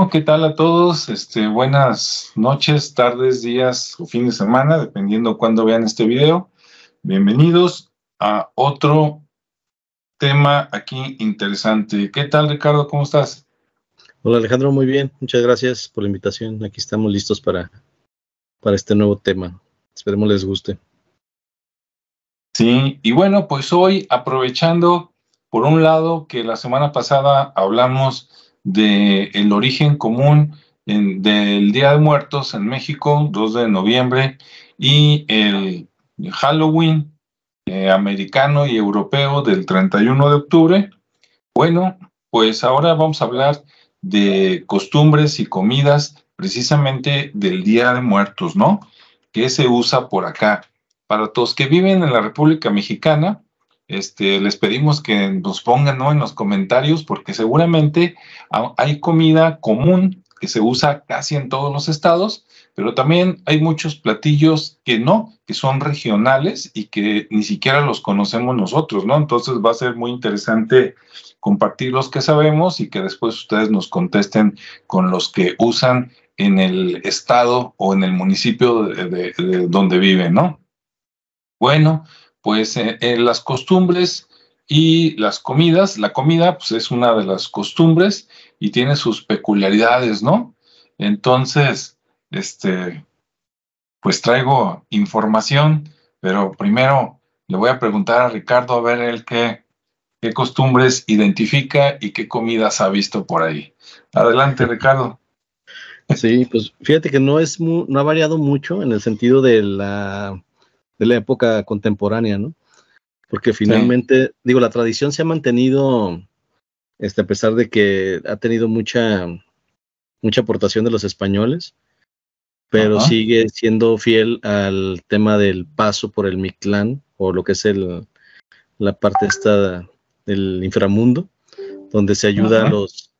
Bueno, ¿qué tal a todos? Este, buenas noches, tardes, días o fin de semana, dependiendo cuándo vean este video. Bienvenidos a otro tema aquí interesante. ¿Qué tal, Ricardo? ¿Cómo estás? Hola, Alejandro, muy bien. Muchas gracias por la invitación. Aquí estamos listos para, para este nuevo tema. Esperemos les guste. Sí, y bueno, pues hoy aprovechando, por un lado, que la semana pasada hablamos del el origen común del Día de Muertos en México, 2 de noviembre, y el Halloween eh, americano y europeo del 31 de octubre. Bueno, pues ahora vamos a hablar de costumbres y comidas precisamente del Día de Muertos, ¿no? Que se usa por acá. Para todos que viven en la República Mexicana, este, les pedimos que nos pongan en los comentarios porque seguramente hay comida común que se usa casi en todos los estados, pero también hay muchos platillos que no, que son regionales y que ni siquiera los conocemos nosotros, ¿no? Entonces va a ser muy interesante compartir los que sabemos y que después ustedes nos contesten con los que usan en el estado o en el municipio de, de donde viven, ¿no? Bueno, pues eh, en las costumbres y las comidas, la comida pues es una de las costumbres y tiene sus peculiaridades, ¿no? Entonces, este, pues traigo información, pero primero le voy a preguntar a Ricardo a ver él qué, qué costumbres identifica y qué comidas ha visto por ahí. Adelante, Ricardo. Sí, pues fíjate que no es no ha variado mucho en el sentido de la de la época contemporánea, ¿no? Porque finalmente, digo, la tradición se ha mantenido, este, a pesar de que ha tenido mucha, mucha aportación de los españoles, pero sigue siendo fiel al tema del paso por el Mictlán, o lo que es el, la parte esta del inframundo, donde se ayuda a los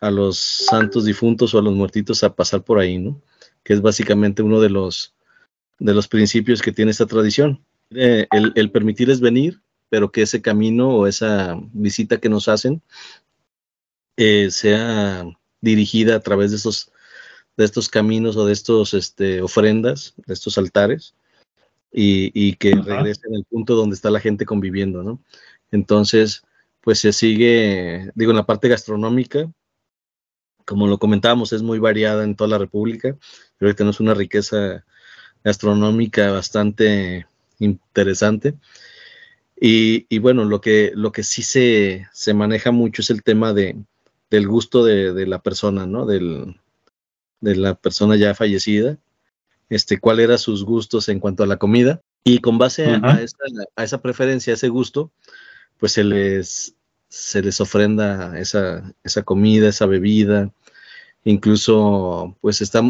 a los santos difuntos o a los muertitos a pasar por ahí, ¿no? Que es básicamente uno de los de los principios que tiene esta tradición. Eh, el, el, permitirles venir, pero que ese camino o esa visita que nos hacen eh, sea dirigida a través de estos, de estos caminos o de estos este, ofrendas, de estos altares, y, y que regresen al punto donde está la gente conviviendo, ¿no? Entonces, pues se sigue, digo, en la parte gastronómica, como lo comentábamos, es muy variada en toda la República. Creo que tenemos una riqueza gastronómica bastante interesante. Y, bueno, lo que, lo que sí se, se, maneja mucho es el tema de, del gusto de, la persona, ¿no? Del, de la persona ya fallecida, este, cuál eran sus gustos en cuanto a la comida. Y con base a, esa, a, esa, preferencia, a ese gusto, pues se les, se les ofrenda esa, esa comida, esa bebida. Incluso, pues está,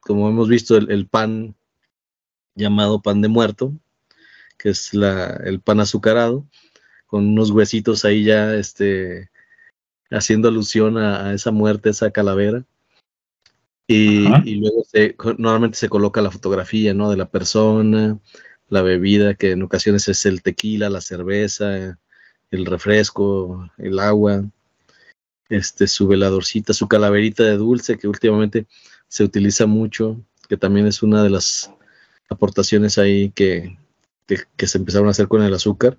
como hemos visto, el pan llamado pan de muerto, que es la, el pan azucarado, con unos huesitos ahí ya este, haciendo alusión a, esa muerte, esa calavera. Y, y, luego se, normalmente se coloca la fotografía ¿no? de la persona, la bebida, que en ocasiones es el tequila, la cerveza, el refresco, el agua, este, su veladorcita, su calaverita de dulce, que últimamente se utiliza mucho, que también es una de las aportaciones ahí que, que, se empezaron a hacer con el azúcar.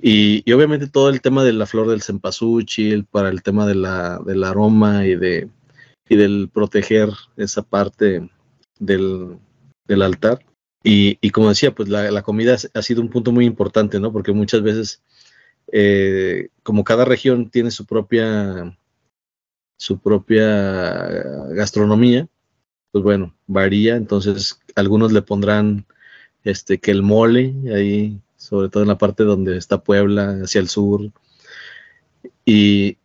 Y, obviamente todo el tema de la flor del cempasúchil, para el tema de la, del aroma y, de, y del proteger esa parte del, del altar. Y, y, como decía, pues la, la, comida ha sido un punto muy importante, ¿no? Porque muchas veces, eh, como cada región tiene su propia, su propia gastronomía, pues bueno, varía, entonces algunos le pondrán este que el mole, ahí, sobre todo en la parte donde está Puebla, hacia el sur, y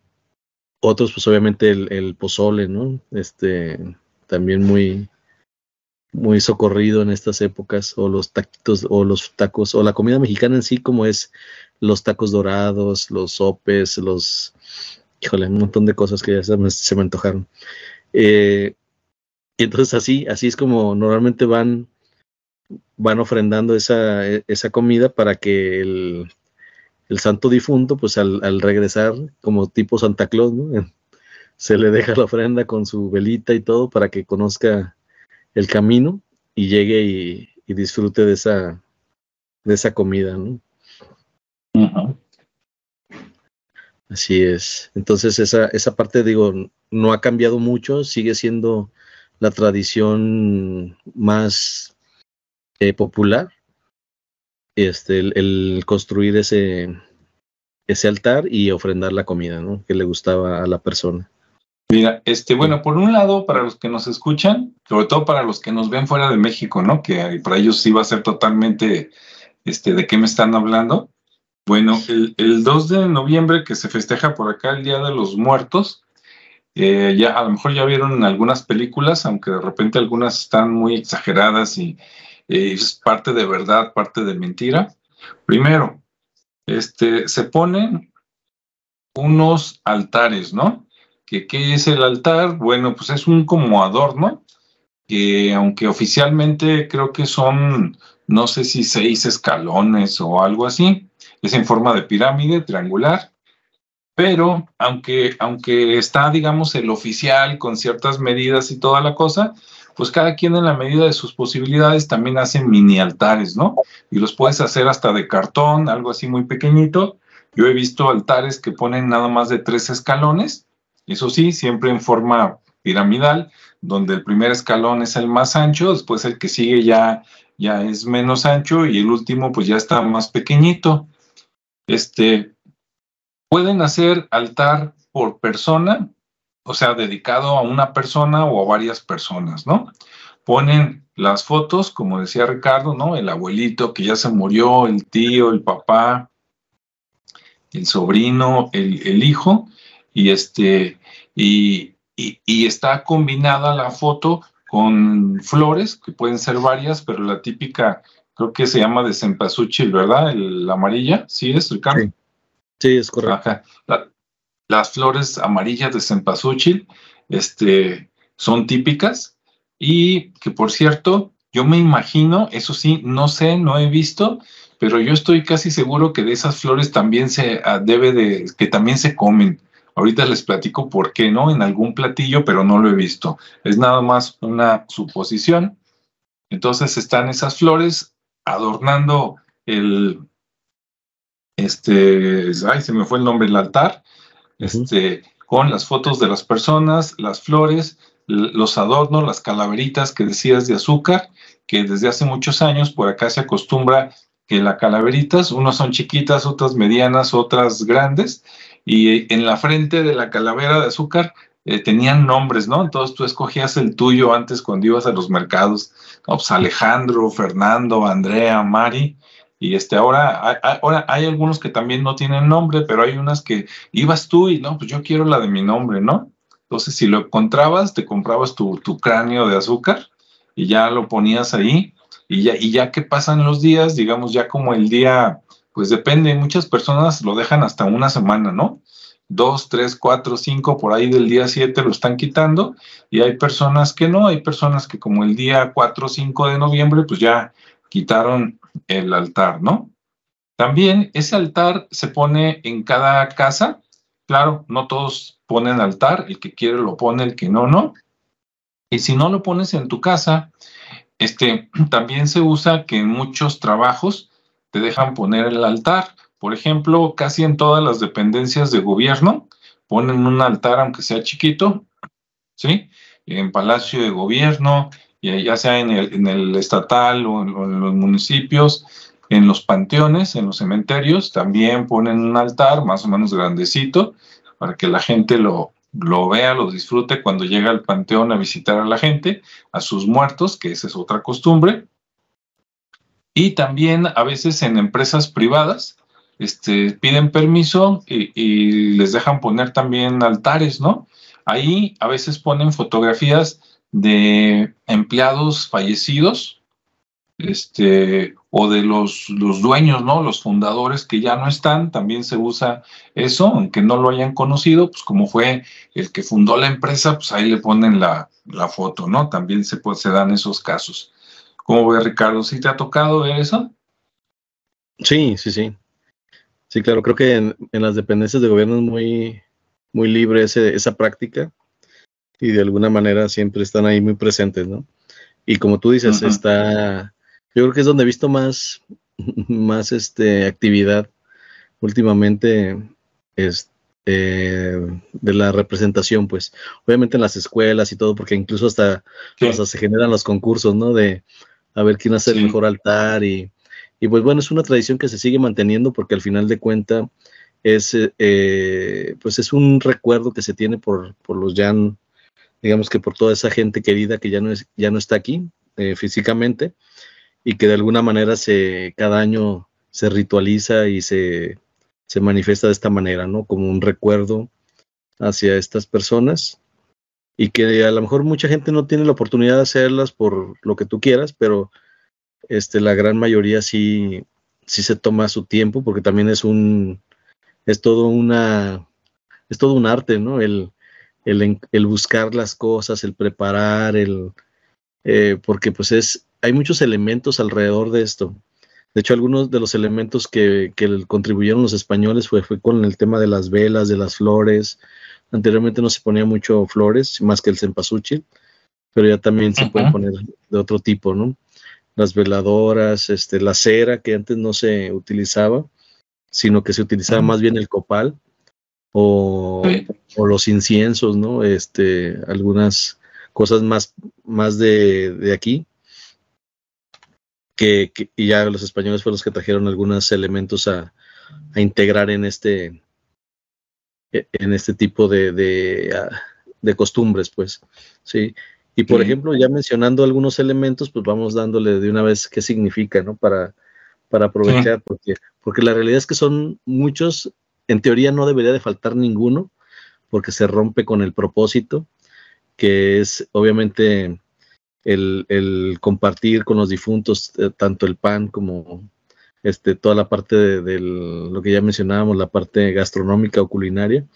otros, pues obviamente el, pozole, ¿no? Este, también muy, muy socorrido en estas épocas, o los taquitos, o los tacos, o la comida mexicana en sí, como es los tacos dorados, los sopes, los, híjole, un montón de cosas que ya se me, se me antojaron. Eh, y entonces así, así es como normalmente van, van ofrendando esa, esa comida para que el, el santo difunto, pues al, al, regresar, como tipo Santa Claus, ¿no? se le deja la ofrenda con su velita y todo para que conozca el camino y llegue y, disfrute de esa, de esa comida, ¿no? Así es. Entonces esa, esa parte, digo, no ha cambiado mucho, sigue siendo la tradición más eh, popular, este, el, construir ese, ese altar y ofrendar la comida, ¿no? Que le gustaba a la persona. Mira, este, bueno, por un lado, para los que nos escuchan, sobre todo para los que nos ven fuera de México, ¿no? Que para ellos sí va a ser totalmente, este, ¿de qué me están hablando? Bueno, el, el 2 de noviembre que se festeja por acá el Día de los Muertos, eh, ya a lo mejor ya vieron algunas películas, aunque de repente algunas están muy exageradas y es parte de verdad, parte de mentira. Primero, este, se ponen unos altares, ¿no? ¿Qué es el altar? Bueno, pues es un como adorno, que aunque oficialmente creo que son, no sé si seis escalones o algo así, es en forma de pirámide triangular, pero aunque, aunque está, digamos, el oficial con ciertas medidas y toda la cosa, pues cada quien en la medida de sus posibilidades también hace mini altares, ¿no? Y los puedes hacer hasta de cartón, algo así muy pequeñito. Yo he visto altares que ponen nada más de tres escalones, eso sí, siempre en forma piramidal, donde el primer escalón es el más ancho, después el que sigue ya, ya es menos ancho y el último pues ya está más pequeñito. Este, pueden hacer altar por persona o sea, dedicado a una persona o a varias personas, ¿no? Ponen las fotos, como decía Ricardo, ¿no? El abuelito que ya se murió, el tío, el papá, el sobrino, el, hijo, y este, y, está combinada la foto con flores, que pueden ser varias, pero la típica, creo que se llama de cempasúchil, ¿verdad? la amarilla, ¿sí es, Ricardo? Sí, sí es correcto las flores amarillas de cempasúchil este, son típicas y que por cierto, yo me imagino, eso sí, no sé, no he visto, pero yo estoy casi seguro que de esas flores también se ah, debe de, que también se comen. Ahorita les platico por qué, ¿no? En algún platillo, pero no lo he visto. Es nada más una suposición. Entonces están esas flores adornando el, este, ay, se me fue el nombre, el altar, este, con las fotos de las personas, las flores, los adornos, las calaveritas que decías de azúcar, que desde hace muchos años por acá se acostumbra que las calaveritas, unas son chiquitas, otras medianas, otras grandes, y en la frente de la calavera de azúcar eh, tenían nombres, ¿no? Entonces tú escogías el tuyo antes cuando ibas a los mercados, pues Alejandro, Fernando, Andrea, Mari, y este, ahora, ahora hay algunos que también no tienen nombre, pero hay unas que ibas tú y no, pues yo quiero la de mi nombre, ¿no? Entonces, si lo encontrabas, te comprabas tu, tu cráneo de azúcar y ya lo ponías ahí. Y ya, y ya que pasan los días, digamos, ya como el día, pues depende, muchas personas lo dejan hasta una semana, ¿no? Dos, tres, cuatro, cinco, por ahí del día siete lo están quitando. Y hay personas que no, hay personas que como el día cuatro o cinco de noviembre, pues ya quitaron el altar, ¿no? También ese altar se pone en cada casa. Claro, no todos ponen altar, el que quiere lo pone, el que no, no. Y si no lo pones en tu casa, este, también se usa que en muchos trabajos te dejan poner el altar. Por ejemplo, casi en todas las dependencias de gobierno ponen un altar, aunque sea chiquito, ¿sí? En Palacio de Gobierno, ya sea en el, estatal o en, los municipios, en los panteones, en los cementerios, también ponen un altar más o menos grandecito para que la gente lo, lo vea, lo disfrute cuando llega al panteón a visitar a la gente, a sus muertos, que esa es otra costumbre. Y también a veces en empresas privadas este, piden permiso y, y les dejan poner también altares, ¿no? Ahí a veces ponen fotografías de empleados fallecidos, este, o de los, los dueños, ¿no? Los fundadores que ya no están, también se usa eso, aunque no lo hayan conocido, pues como fue el que fundó la empresa, pues ahí le ponen la, foto, ¿no? También se, se dan esos casos. ¿Cómo ve Ricardo? ¿Sí te ha tocado ver eso? Sí, sí, sí. Sí, claro, creo que en, en las dependencias de gobierno es muy, muy libre esa práctica y de alguna manera siempre están ahí muy presentes, ¿no? Y como tú dices, está, yo creo que es donde he visto más, más este, actividad últimamente es, eh, de la representación, pues obviamente en las escuelas y todo, porque incluso hasta, se generan los concursos, ¿no? De a ver quién hace el mejor altar y, y, pues bueno, es una tradición que se sigue manteniendo porque al final de cuenta es, eh, pues es un recuerdo que se tiene por, por los ya, digamos que por toda esa gente querida que ya no, es, ya no está aquí eh, físicamente y que de alguna manera se, cada año se ritualiza y se se manifiesta de esta manera, ¿no? Como un recuerdo hacia estas personas y que a lo mejor mucha gente no tiene la oportunidad de hacerlas por lo que tú quieras, pero este, la gran mayoría sí, sí se toma su tiempo porque también es un, es todo una, es todo un arte, ¿no? El, el, buscar las cosas, el preparar, el, eh, porque pues es, hay muchos elementos alrededor de esto. De hecho, algunos de los elementos que, contribuyeron los españoles fue, fue, con el tema de las velas, de las flores. Anteriormente no se ponía mucho flores, más que el cempasúchil, pero ya también se pueden poner de otro tipo, ¿no? Las veladoras, este, la cera, que antes no se utilizaba, sino que se utilizaba más bien el copal o, los inciensos, ¿no? Este, algunas cosas más, más de, de aquí que, y ya los españoles fueron los que trajeron algunos elementos a, integrar en este, e, en este tipo de, de, costumbres, pues, ¿sí? Y por ejemplo, ya mencionando algunos elementos, pues vamos dándole de una vez qué significa, ¿no? Para, para aprovechar, porque, porque la realidad es que son muchos, en teoría no debería de faltar ninguno, porque se rompe con el propósito, que es obviamente el, compartir con los difuntos eh, tanto el pan como este, toda la parte de, lo que ya mencionábamos, la parte gastronómica o culinaria.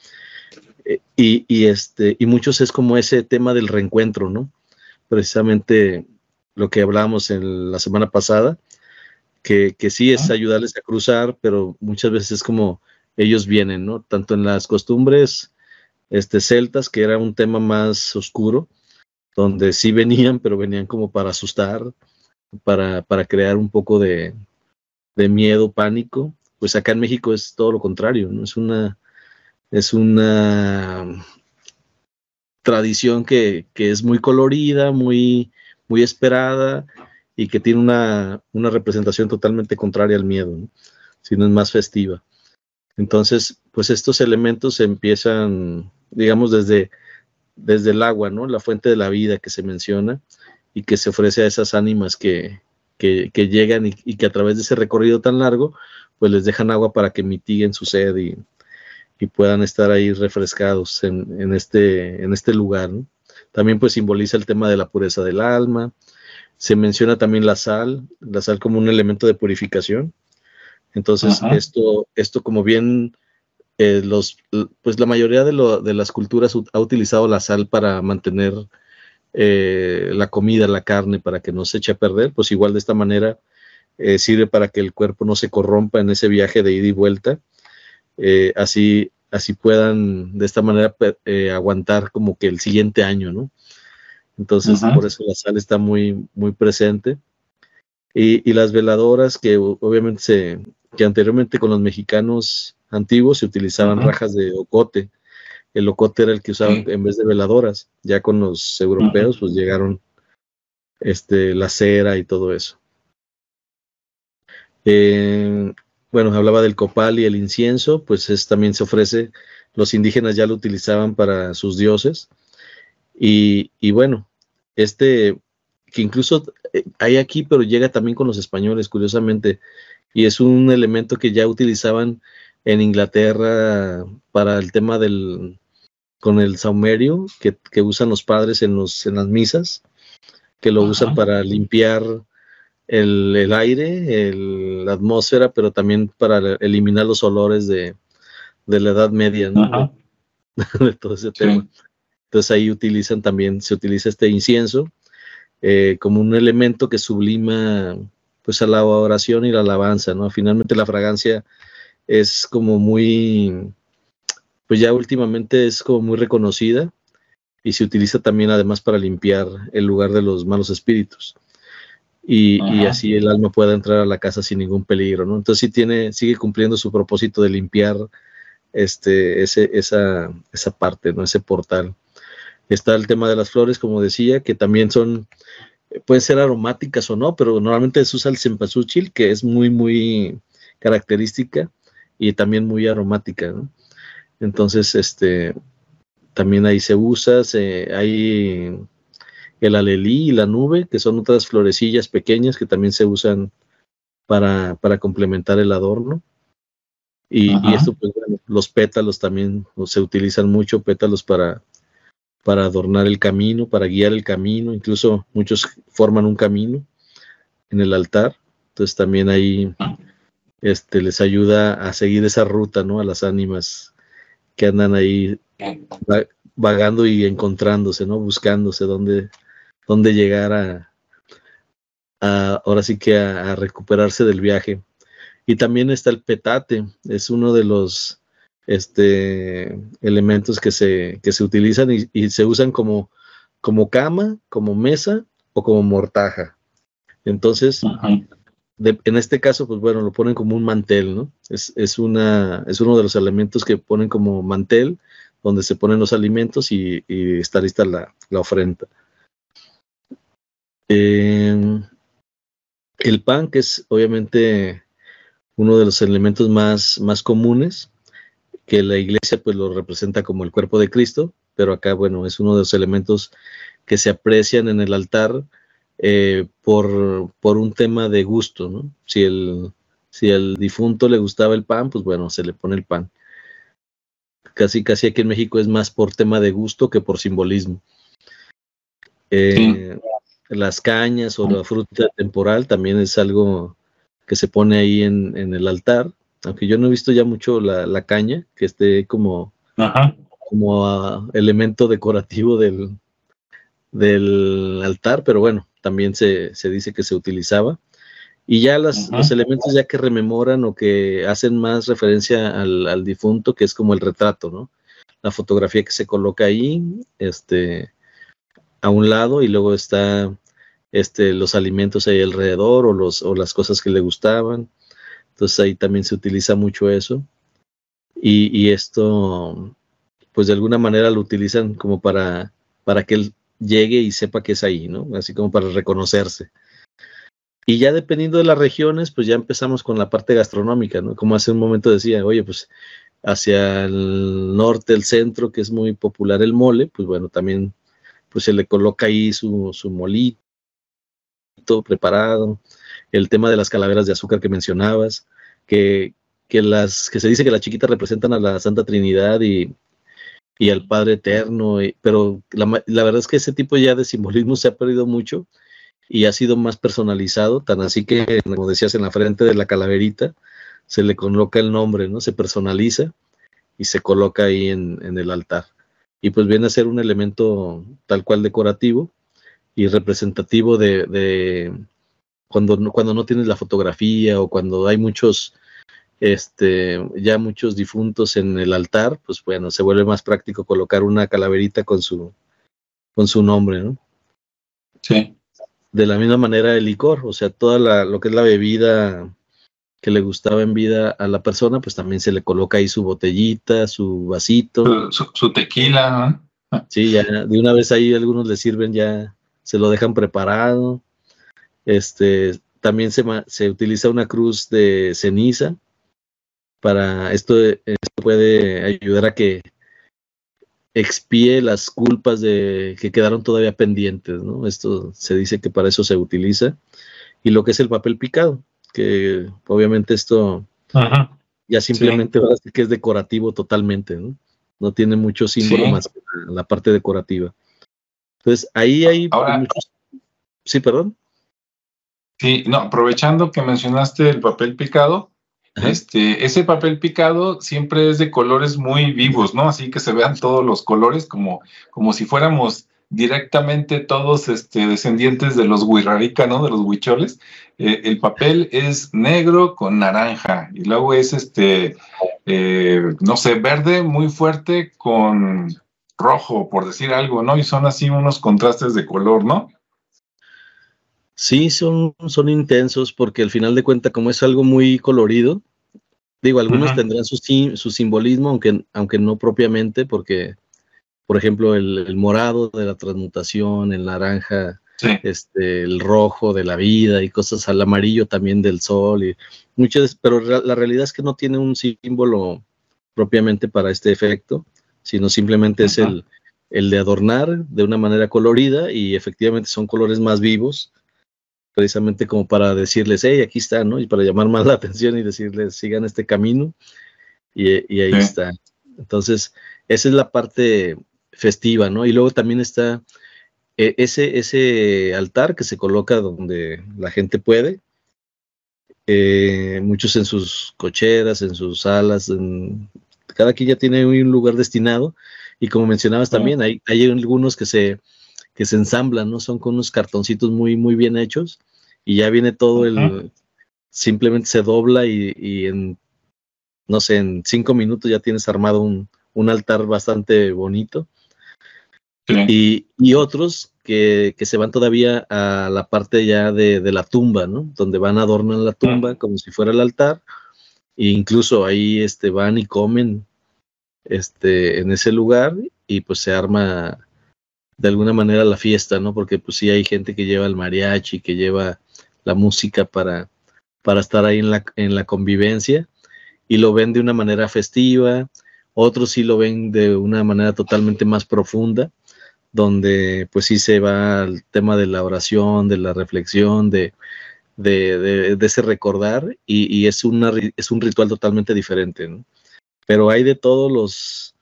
Eh, y, este, y muchos es como ese tema del reencuentro, ¿no? Precisamente lo que hablábamos en la semana pasada, que, que sí es ayudarles a cruzar, pero muchas veces es como ellos vienen, ¿no? Tanto en las costumbres este, celtas, que era un tema más oscuro, donde sí venían, pero venían como para asustar, para, para crear un poco de, miedo, pánico. Pues acá en México es todo lo contrario, ¿no? Es una, es una tradición que, es muy colorida, muy, muy esperada y que tiene una, representación totalmente contraria al miedo, sino es más festiva. Entonces, pues estos elementos empiezan, digamos, desde desde el agua, ¿no? La fuente de la vida que se menciona y que se ofrece a esas ánimas que, que, llegan y, que a través de ese recorrido tan largo, pues les dejan agua para que mitiguen su sed y, y puedan estar ahí refrescados en, en, este, en este lugar. ¿no? También pues simboliza el tema de la pureza del alma. Se menciona también la sal, la sal como un elemento de purificación. Entonces, esto, esto como bien eh, los, pues la mayoría de, de, las culturas ha utilizado la sal para mantener eh, la comida, la carne, para que no se eche a perder, pues igual de esta manera eh, sirve para que el cuerpo no se corrompa en ese viaje de ida y vuelta, así, así puedan de esta manera aguantar como que el siguiente año, ¿no? Entonces, por eso la sal está muy, muy presente. Y, y las veladoras que obviamente se, que anteriormente con los mexicanos antiguos se utilizaban rajas de ocote. El ocote era el que usaban en vez de veladoras. Ya con los europeos, pues llegaron este, la cera y todo eso. Eh, bueno, hablaba del copal y el incienso, pues es, también se ofrece, los indígenas ya lo utilizaban para sus dioses. Y, y bueno, este, que incluso eh, hay aquí, pero llega también con los españoles, curiosamente, y es un elemento que ya utilizaban en Inglaterra para el tema del con el saumerio que, usan los padres en, los, en las misas, que lo usan para limpiar el, aire, la atmósfera, pero también para eliminar los olores de, la Edad Media, ¿no? de todo ese tema. Entonces ahí utilizan también, se utiliza este incienso eh, como un elemento que sublima pues a la oración y la alabanza, ¿no? Finalmente la fragancia es como muy, pues ya últimamente es como muy reconocida y se utiliza también además para limpiar el lugar de los malos espíritus. Y, así el alma pueda entrar a la casa sin ningún peligro, ¿no? Entonces sí tiene, sigue cumpliendo su propósito de limpiar este, ese, esa, esa parte, ¿no? Ese portal. Está el tema de las flores, como decía, que también son, pueden ser aromáticas o no, pero normalmente se usa el cempasúchil, que es muy, muy característica y también muy aromática, ¿no? Entonces, este, también ahí se usa, hay el alelí y la nube, que son otras florecillas pequeñas que también se usan para, complementar el adorno. Y, esto, pues, los pétalos también se utilizan mucho, pétalos para, para adornar el camino, para guiar el camino, incluso muchos forman un camino en el altar, entonces también ahí este, les ayuda a seguir esa ruta, ¿no? A las ánimas que andan ahí vagando y encontrándose, ¿no? Buscándose dónde, dónde llegar a, ahora sí que a, recuperarse del viaje. Y también está el petate, es uno de los este, elementos que se, que se utilizan y, se usan como, como cama, como mesa o como mortaja. Entonces, en este caso, pues bueno, lo ponen como un mantel, ¿no? Es, es, una, es uno de los elementos que ponen como mantel, donde se ponen los alimentos y, está lista la, ofrenda. Em, el pan, que es obviamente uno de los elementos más, más comunes, que la iglesia pues lo representa como el cuerpo de Cristo, pero acá, bueno, es uno de los elementos que se aprecian en el altar eh, por, un tema de gusto, ¿no? Si el, si el difunto le gustaba el pan, pues bueno, se le pone el pan. Casi, casi aquí en México es más por tema de gusto que por simbolismo. Eh, las cañas o la fruta temporal también es algo que se pone ahí en, el altar, aunque yo no he visto ya mucho la, caña, que esté como, como elemento decorativo del, del altar, pero bueno, también se, dice que se utilizaba. Y ya los elementos ya que rememoran o que hacen más referencia al, difunto, que es como el retrato, ¿no? La fotografía que se coloca ahí, este, a un lado, y luego está este, los alimentos ahí alrededor o, los, o las cosas que le gustaban. Entonces ahí también se utiliza mucho eso. Y, esto, pues de alguna manera lo utilizan como para, para que él llegue y sepa que es ahí, ¿no? Así como para reconocerse. Y ya dependiendo de las regiones, pues ya empezamos con la parte gastronómica, ¿no? Como hace un momento decía, oye, pues hacia el norte, el centro, que es muy popular el mole, pues bueno, también pues se le coloca ahí su, su molito preparado, el tema de las calaveras de azúcar que mencionabas, que, que, las, que se dice que las chiquitas representan a la Santa Trinidad y, y al Padre Eterno, pero la, verdad es que ese tipo ya de simbolismo se ha perdido mucho y ha sido más personalizado, tan así que, como decías, en la frente de la calaverita se le coloca el nombre, ¿no? Se personaliza y se coloca ahí en, el altar. Y pues viene a ser un elemento tal cual decorativo y representativo de cuando, cuando no tienes la fotografía o cuando hay muchos este, ya muchos difuntos en el altar, pues bueno, se vuelve más práctico colocar una calaverita con su, con su nombre, ¿no? Sí. De la misma manera el licor, o sea, toda la, lo que es la bebida que le gustaba en vida a la persona, pues también se le coloca ahí su botellita, su vasito. Su, tequila, ¿no? Sí, ya de una vez ahí algunos le sirven, ya se lo dejan preparado. Este, también se, se utiliza una cruz de ceniza, para esto, puede ayudar a que expíe las culpas de que quedaron todavía pendientes, ¿no? Esto se dice que para eso se utiliza. Y lo que es el papel picado, que obviamente esto ya simplemente va a decir que es decorativo totalmente, ¿no? No tiene mucho símbolo más que la, parte decorativa. Entonces, ahí hay muchos... Sí, perdón. Sí, no, aprovechando que mencionaste el papel picado, este, ese papel picado siempre es de colores muy vivos, ¿no? Así que se vean todos los colores como, como si fuéramos directamente todos este, descendientes de los Huirrarica, ¿no? De los huicholes. Eh, el papel es negro con naranja y luego es este, eh, no sé, verde muy fuerte con rojo, por decir algo, ¿no? Y son así unos contrastes de color, ¿no? Sí, son, son intensos porque al final de cuentas, como es algo muy colorido, digo, algunos tendrán su, su simbolismo, aunque, aunque no propiamente, porque, por ejemplo, el, morado de la transmutación, el naranja, este, el rojo de la vida y cosas al amarillo también del sol, y muchas, pero la realidad es que no tiene un símbolo propiamente para este efecto, sino simplemente es el, el de adornar de una manera colorida y efectivamente son colores más vivos precisamente como para decirles, hey, aquí está, ¿no? Y para llamar más la atención y decirles, sigan este camino. Y, ahí está. Entonces, esa es la parte festiva, ¿no? Y luego también está eh, ese, ese altar que se coloca donde la gente puede. Eh, muchos en sus cocheras, en sus salas, en, cada quien ya tiene un lugar destinado. Y como mencionabas también, hay, hay algunos que se, que se ensamblan, ¿no? Son con unos cartoncitos muy, muy bien hechos y ya viene todo el, simplemente se dobla y, en, no sé, en cinco minutos ya tienes armado un, altar bastante bonito. Y, otros que, se van todavía a la parte ya de, la tumba, ¿no? Donde van a adornar la tumba como si fuera el altar. E incluso ahí este, van y comen este, en ese lugar y pues se arma de alguna manera la fiesta, ¿no? Porque pues sí hay gente que lleva el mariachi, que lleva la música para, para estar ahí en la, en la convivencia y lo ven de una manera festiva, otros sí lo ven de una manera totalmente más profunda, donde pues sí se va al tema de la oración, de la reflexión, de, de, ese recordar y, es, una, es un ritual totalmente diferente, ¿no? Pero hay de todos los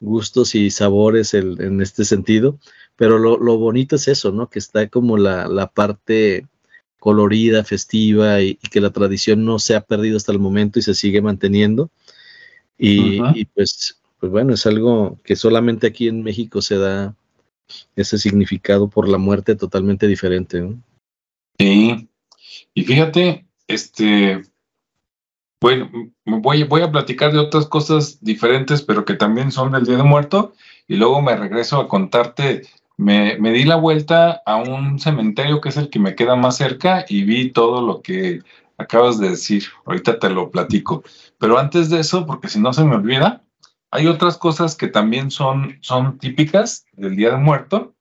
gustos y sabores en este sentido pero lo, bonito es eso, ¿no? Que está como la, parte colorida, festiva y, que la tradición no se ha perdido hasta el momento y se sigue manteniendo. Y, pues, pues bueno, es algo que solamente aquí en México se da ese significado por la muerte totalmente diferente. ¿no? Sí, y fíjate, este, bueno, voy, voy a platicar de otras cosas diferentes, pero que también son del Día de Muerto, y luego me regreso a contarte me, di la vuelta a un cementerio que es el que me queda más cerca y vi todo lo que acabas de decir. Ahorita te lo platico. Pero antes de eso, porque si no se me olvida, hay otras cosas que también son, son típicas del Día de Muerto.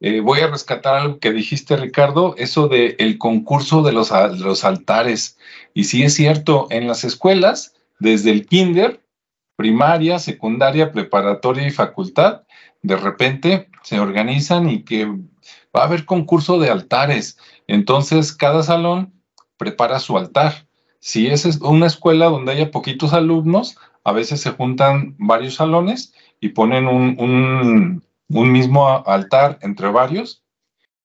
Eh, voy a rescatar algo que dijiste, Ricardo, eso de el concurso de los, de los altares. Y sí es cierto, en las escuelas, desde el kinder, primaria, secundaria, preparatoria y facultad, de repente se organizan y que va a haber concurso de altares. Entonces, cada salón prepara su altar. Si es una escuela donde haya poquitos alumnos, a veces se juntan varios salones y ponen un, mismo altar entre varios.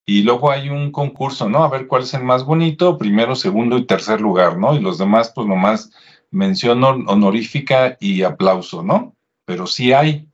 Y luego hay un concurso, ¿no? A ver cuál es el más bonito, primero, segundo y tercer lugar, ¿no? Y los demás, pues nomás mención honorífica y aplauso, ¿no? Pero sí hay.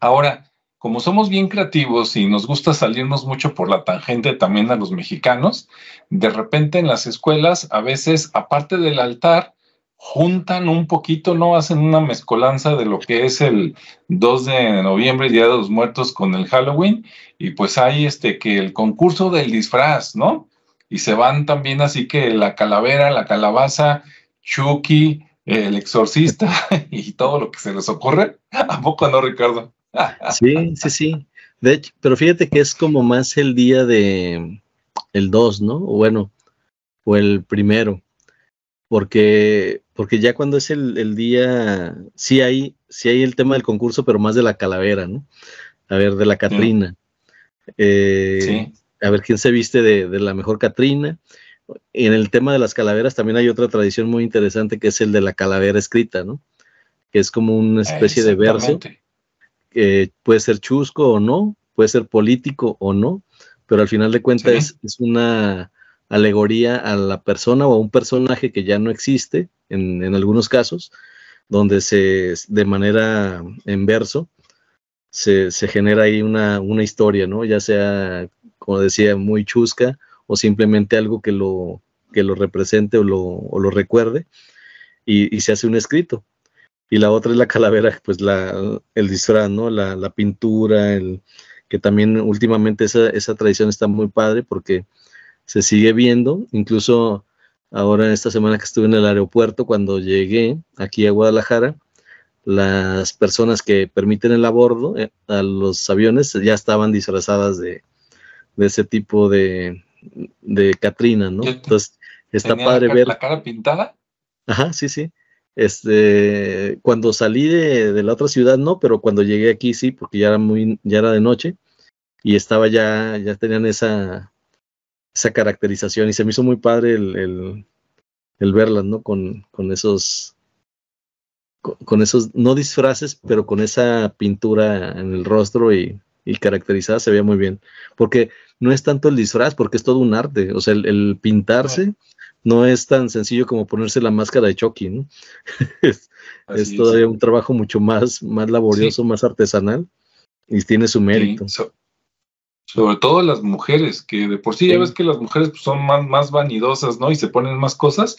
Ahora, como somos bien creativos y nos gusta salirnos mucho por la tangente también a los mexicanos, de repente en las escuelas a veces, aparte del altar, juntan un poquito, ¿no? Hacen una mezcolanza de lo que es el 2 de noviembre, Día de los Muertos, con el Halloween, y pues hay este que el concurso del disfraz, ¿no? Y se van también así que la calavera, la calabaza, Chucky, el exorcista y todo lo que se les ocurre. ¿A poco no, Ricardo? Sí, sí, sí. De hecho, pero fíjate que es como más el día de el 2, ¿no? O bueno, o el primero. Porque, porque ya cuando es el, día, sí hay, sí hay el tema del concurso, pero más de la calavera, ¿no? A ver, de la Catrina. Eh, a ver quién se viste de, de la mejor Catrina. Y en el tema de las calaveras también hay otra tradición muy interesante que es el de la calavera escrita, ¿no? Que es como una especie de verso que puede ser chusco o no, puede ser político o no, pero al final de cuentas es, una alegoría a la persona o a un personaje que ya no existe en, algunos casos, donde se de manera en verso se, genera ahí una, historia, ¿no? Ya sea, como decía, muy chusca o simplemente algo que lo, que lo represente o lo, recuerde y, se hace un escrito. Y la otra es la calavera, pues la, el disfraz, ¿no? La, la pintura, el, que también últimamente esa, esa tradición está muy padre porque se sigue viendo, incluso ahora esta semana que estuve en el aeropuerto, cuando llegué aquí a Guadalajara, las personas que permiten el abordo eh, a los aviones ya estaban disfrazadas de, ese tipo de, de Catrina, ¿no? Entonces, está padre ver. ¿La cara pintada? Ajá, sí, sí. Este, cuando salí de, la otra ciudad, no, pero cuando llegué aquí sí, porque ya era muy, ya era de noche y estaba ya, ya tenían esa, esa caracterización y se me hizo muy padre el, el, verlas, ¿no? Con, con esos, con, esos, no disfraces, pero con esa pintura en el rostro y, caracterizada se veía muy bien. Porque no es tanto el disfraz, porque es todo un arte. O sea, el, pintarse no es tan sencillo como ponerse la máscara de Chucky, ¿no? es, todavía un trabajo mucho más, más laborioso, más artesanal y tiene su mérito sobre todo las mujeres, que de por sí, ya ves que las mujeres pues, son más, más vanidosas, ¿no? Y se ponen más cosas,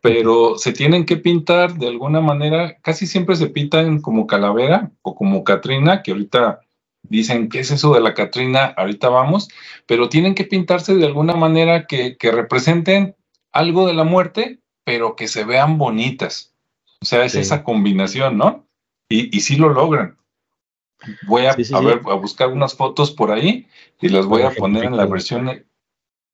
pero se tienen que pintar de alguna manera, casi siempre se pintan como calavera o como Catrina, que ahorita dicen, ¿qué es eso de la Catrina? Ahorita vamos, pero tienen que pintarse de alguna manera que, que representen algo de la muerte, pero que se vean bonitas. O sea, es esa combinación, ¿no? Y, y sí lo logran. Voy a, ver, a buscar unas fotos por ahí y las voy a poner en la versión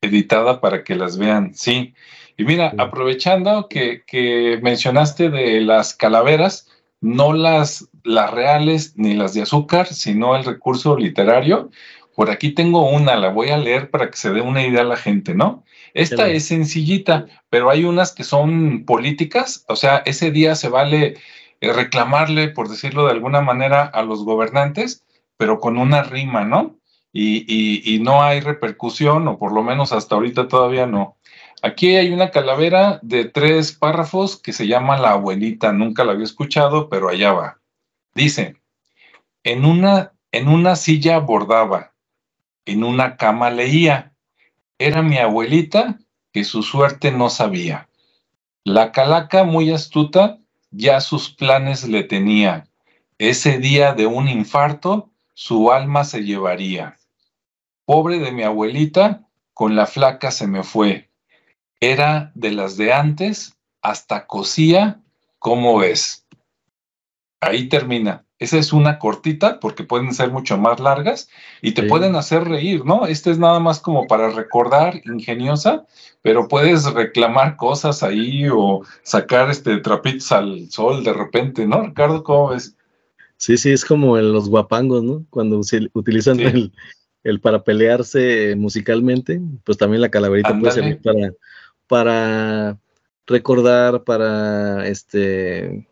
editada para que las vean. Sí. Y mira, aprovechando que, mencionaste de las calaveras, no las, las reales ni las de azúcar, sino el recurso literario. Por aquí tengo una, la voy a leer para que se dé una idea a la gente, ¿no? Esta es sencillita, pero hay unas que son políticas, o sea, ese día se vale eh, reclamarle, por decirlo de alguna manera, a los gobernantes, pero con una rima, ¿no? Y, no hay repercusión, o por lo menos hasta ahorita todavía no. Aquí hay una calavera de tres párrafos que se llama La abuelita, nunca la había escuchado, pero allá va. Dice, en una, en una silla bordaba, en una cama leía, era mi abuelita que su suerte no sabía. La calaca muy astuta ya sus planes le tenía. Ese día de un infarto, su alma se llevaría. Pobre de mi abuelita, con la flaca se me fue. Era de las de antes, hasta cosía, ¿cómo ves? Ahí termina. Esa es una cortita porque pueden ser mucho más largas y te pueden hacer reír, ¿no? Esta es nada más como para recordar, ingeniosa, pero puedes reclamar cosas ahí o sacar este trapitos al sol de repente, ¿no? Ricardo, ¿cómo ves? Sí, sí, es como en los guapangos, ¿no? Cuando se utilizan el, para pelearse musicalmente, pues también la calaverita puede servir para, para recordar, para este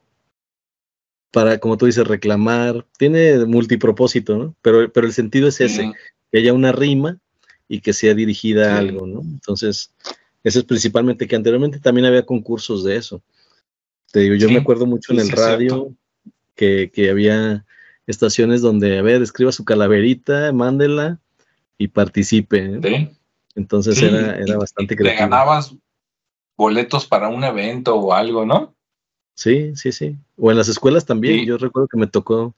para, como tú dices, reclamar, tiene multipropósito, ¿no? Pero, pero el sentido es ese, que haya una rima y que sea dirigida a algo, ¿no? Entonces, eso es principalmente que anteriormente también había concursos de eso. Te digo, yo me acuerdo mucho en el radio que, había estaciones donde, a ver, escriba su calaverita, mándela y participe. ¿eh? Entonces era, era bastante creativo. Le ganabas boletos para un evento o algo, ¿no? Sí, sí, sí. O en las escuelas también. Yo recuerdo que me tocó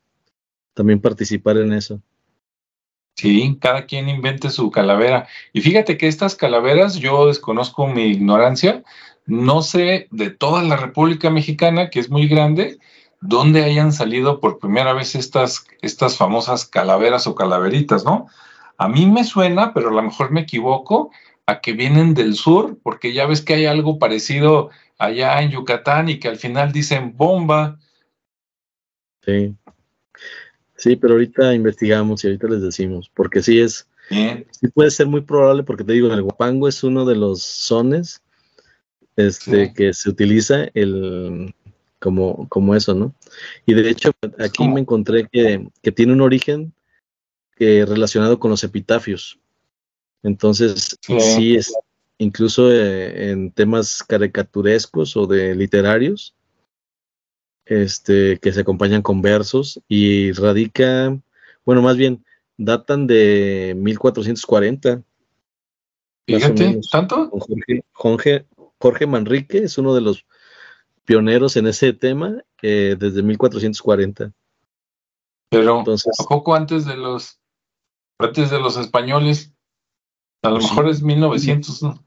también participar en eso. Sí, cada quien invente su calavera. Y fíjate que estas calaveras, yo desconozco mi ignorancia, no sé de toda la República Mexicana, que es muy grande, dónde hayan salido por primera vez estas, estas famosas calaveras o calaveritas, ¿no? A mí me suena, pero a lo mejor me equivoco, a que vienen del sur, porque ya ves que hay algo parecido allá en Yucatán y que al final dicen bomba. Sí. Sí, pero ahorita investigamos y ahorita les decimos, porque sí es, sí puede ser muy probable, porque te digo, el guapango es uno de los sones este, que se utiliza el, como, como eso, ¿no? Y de hecho, aquí me encontré que, que, tiene un origen que relacionado con los epitafios. Entonces, sí, es, incluso eh, en temas caricaturescos o de literarios, este, que se acompañan con versos y radica bueno, más bien, datan de 1440. Fíjate, ¿tanto? Jorge, Jorge, Manrique es uno de los pioneros en ese tema eh, desde 1440. Pero Entonces, ¿a poco antes de los antes de los españoles? A lo pues mejor es 1900, ¿no?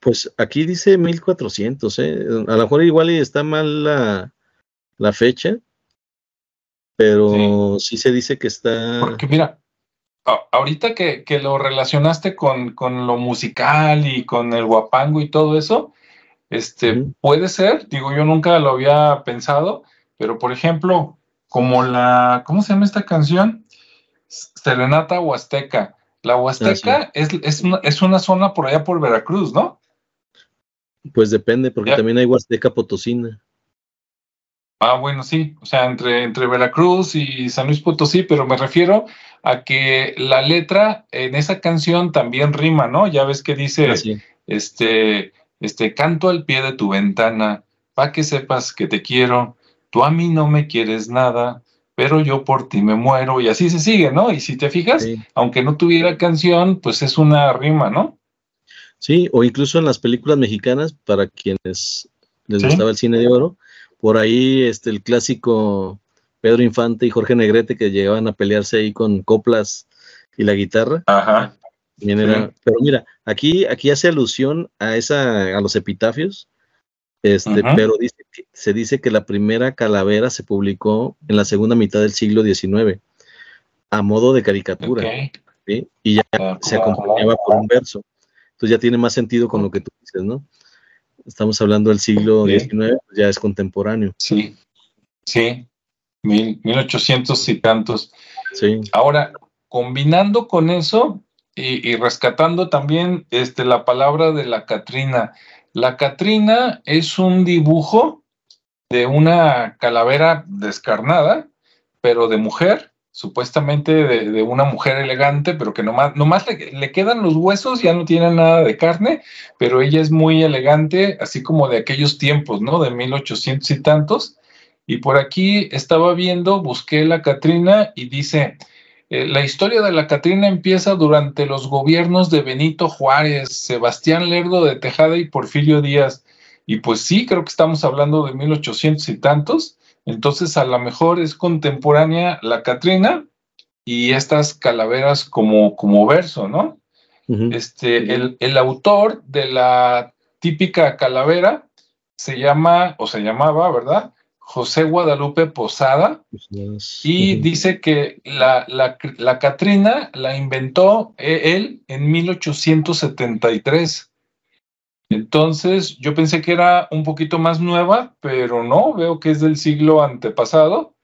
Pues aquí dice 1400, ¿eh? A lo mejor igual está mal la, la fecha, pero sí. se dice que está... Porque mira, ahorita que, que lo relacionaste con, con, lo musical y con el guapango y todo eso, este, puede ser, digo, yo nunca lo había pensado, pero por ejemplo, como la, ¿cómo se llama esta canción? Serenata Huasteca. La Huasteca ah, es, es, una, es, una, zona por allá por Veracruz, ¿no? Pues depende, porque también hay Huasteca Potosina. Ah, bueno, sí, o sea, entre, entre Veracruz y San Luis Potosí, pero me refiero a que la letra en esa canción también rima, ¿no? Ya ves que dice, ah, este, este, canto al pie de tu ventana, para que sepas que te quiero, tú a mí no me quieres nada, pero yo por ti me muero, y así se sigue, ¿no? Y si te fijas, aunque no tuviera canción, pues es una rima, ¿no? Sí, o incluso en las películas mexicanas, para quienes les gustaba el cine de oro, por ahí este, el clásico Pedro Infante y Jorge Negrete que llegaban a pelearse ahí con coplas y la guitarra. Ajá. Pero mira, aquí, aquí hace alusión a esa, a los epitafios, este, pero dice se dice que la primera calavera se publicó en la segunda mitad del siglo XIX, a modo de caricatura, y ya se acompañaba por un verso. Entonces ya tiene más sentido con lo que tú dices, ¿no? Estamos hablando del siglo XIX, pues ya es contemporáneo. Sí, sí, mil, 1800 y tantos. Sí. Ahora, combinando con eso y, rescatando también este, la palabra de la Catrina. La Catrina es un dibujo de una calavera descarnada, pero de mujer, supuestamente de, una mujer elegante, pero que nomás, nomás le, quedan los huesos, ya no tiene nada de carne, pero ella es muy elegante, así como de aquellos tiempos, ¿no? De 1800 y tantos. Y por aquí estaba viendo, busqué la Catrina y dice, eh, la historia de la Catrina empieza durante los gobiernos de Benito Juárez, Sebastián Lerdo de Tejada y Porfirio Díaz. Y pues sí, creo que estamos hablando de 1800 y tantos. Entonces, a lo mejor es contemporánea la Catrina y estas calaveras como, como verso, ¿no? este, el, el, autor de la típica calavera se llama, o se llamaba, ¿verdad? José Guadalupe Posada, y dice que la, la, la Catrina la inventó e, él en 1873. Entonces, yo pensé que era un poquito más nueva, pero no, veo que es del siglo antepasado.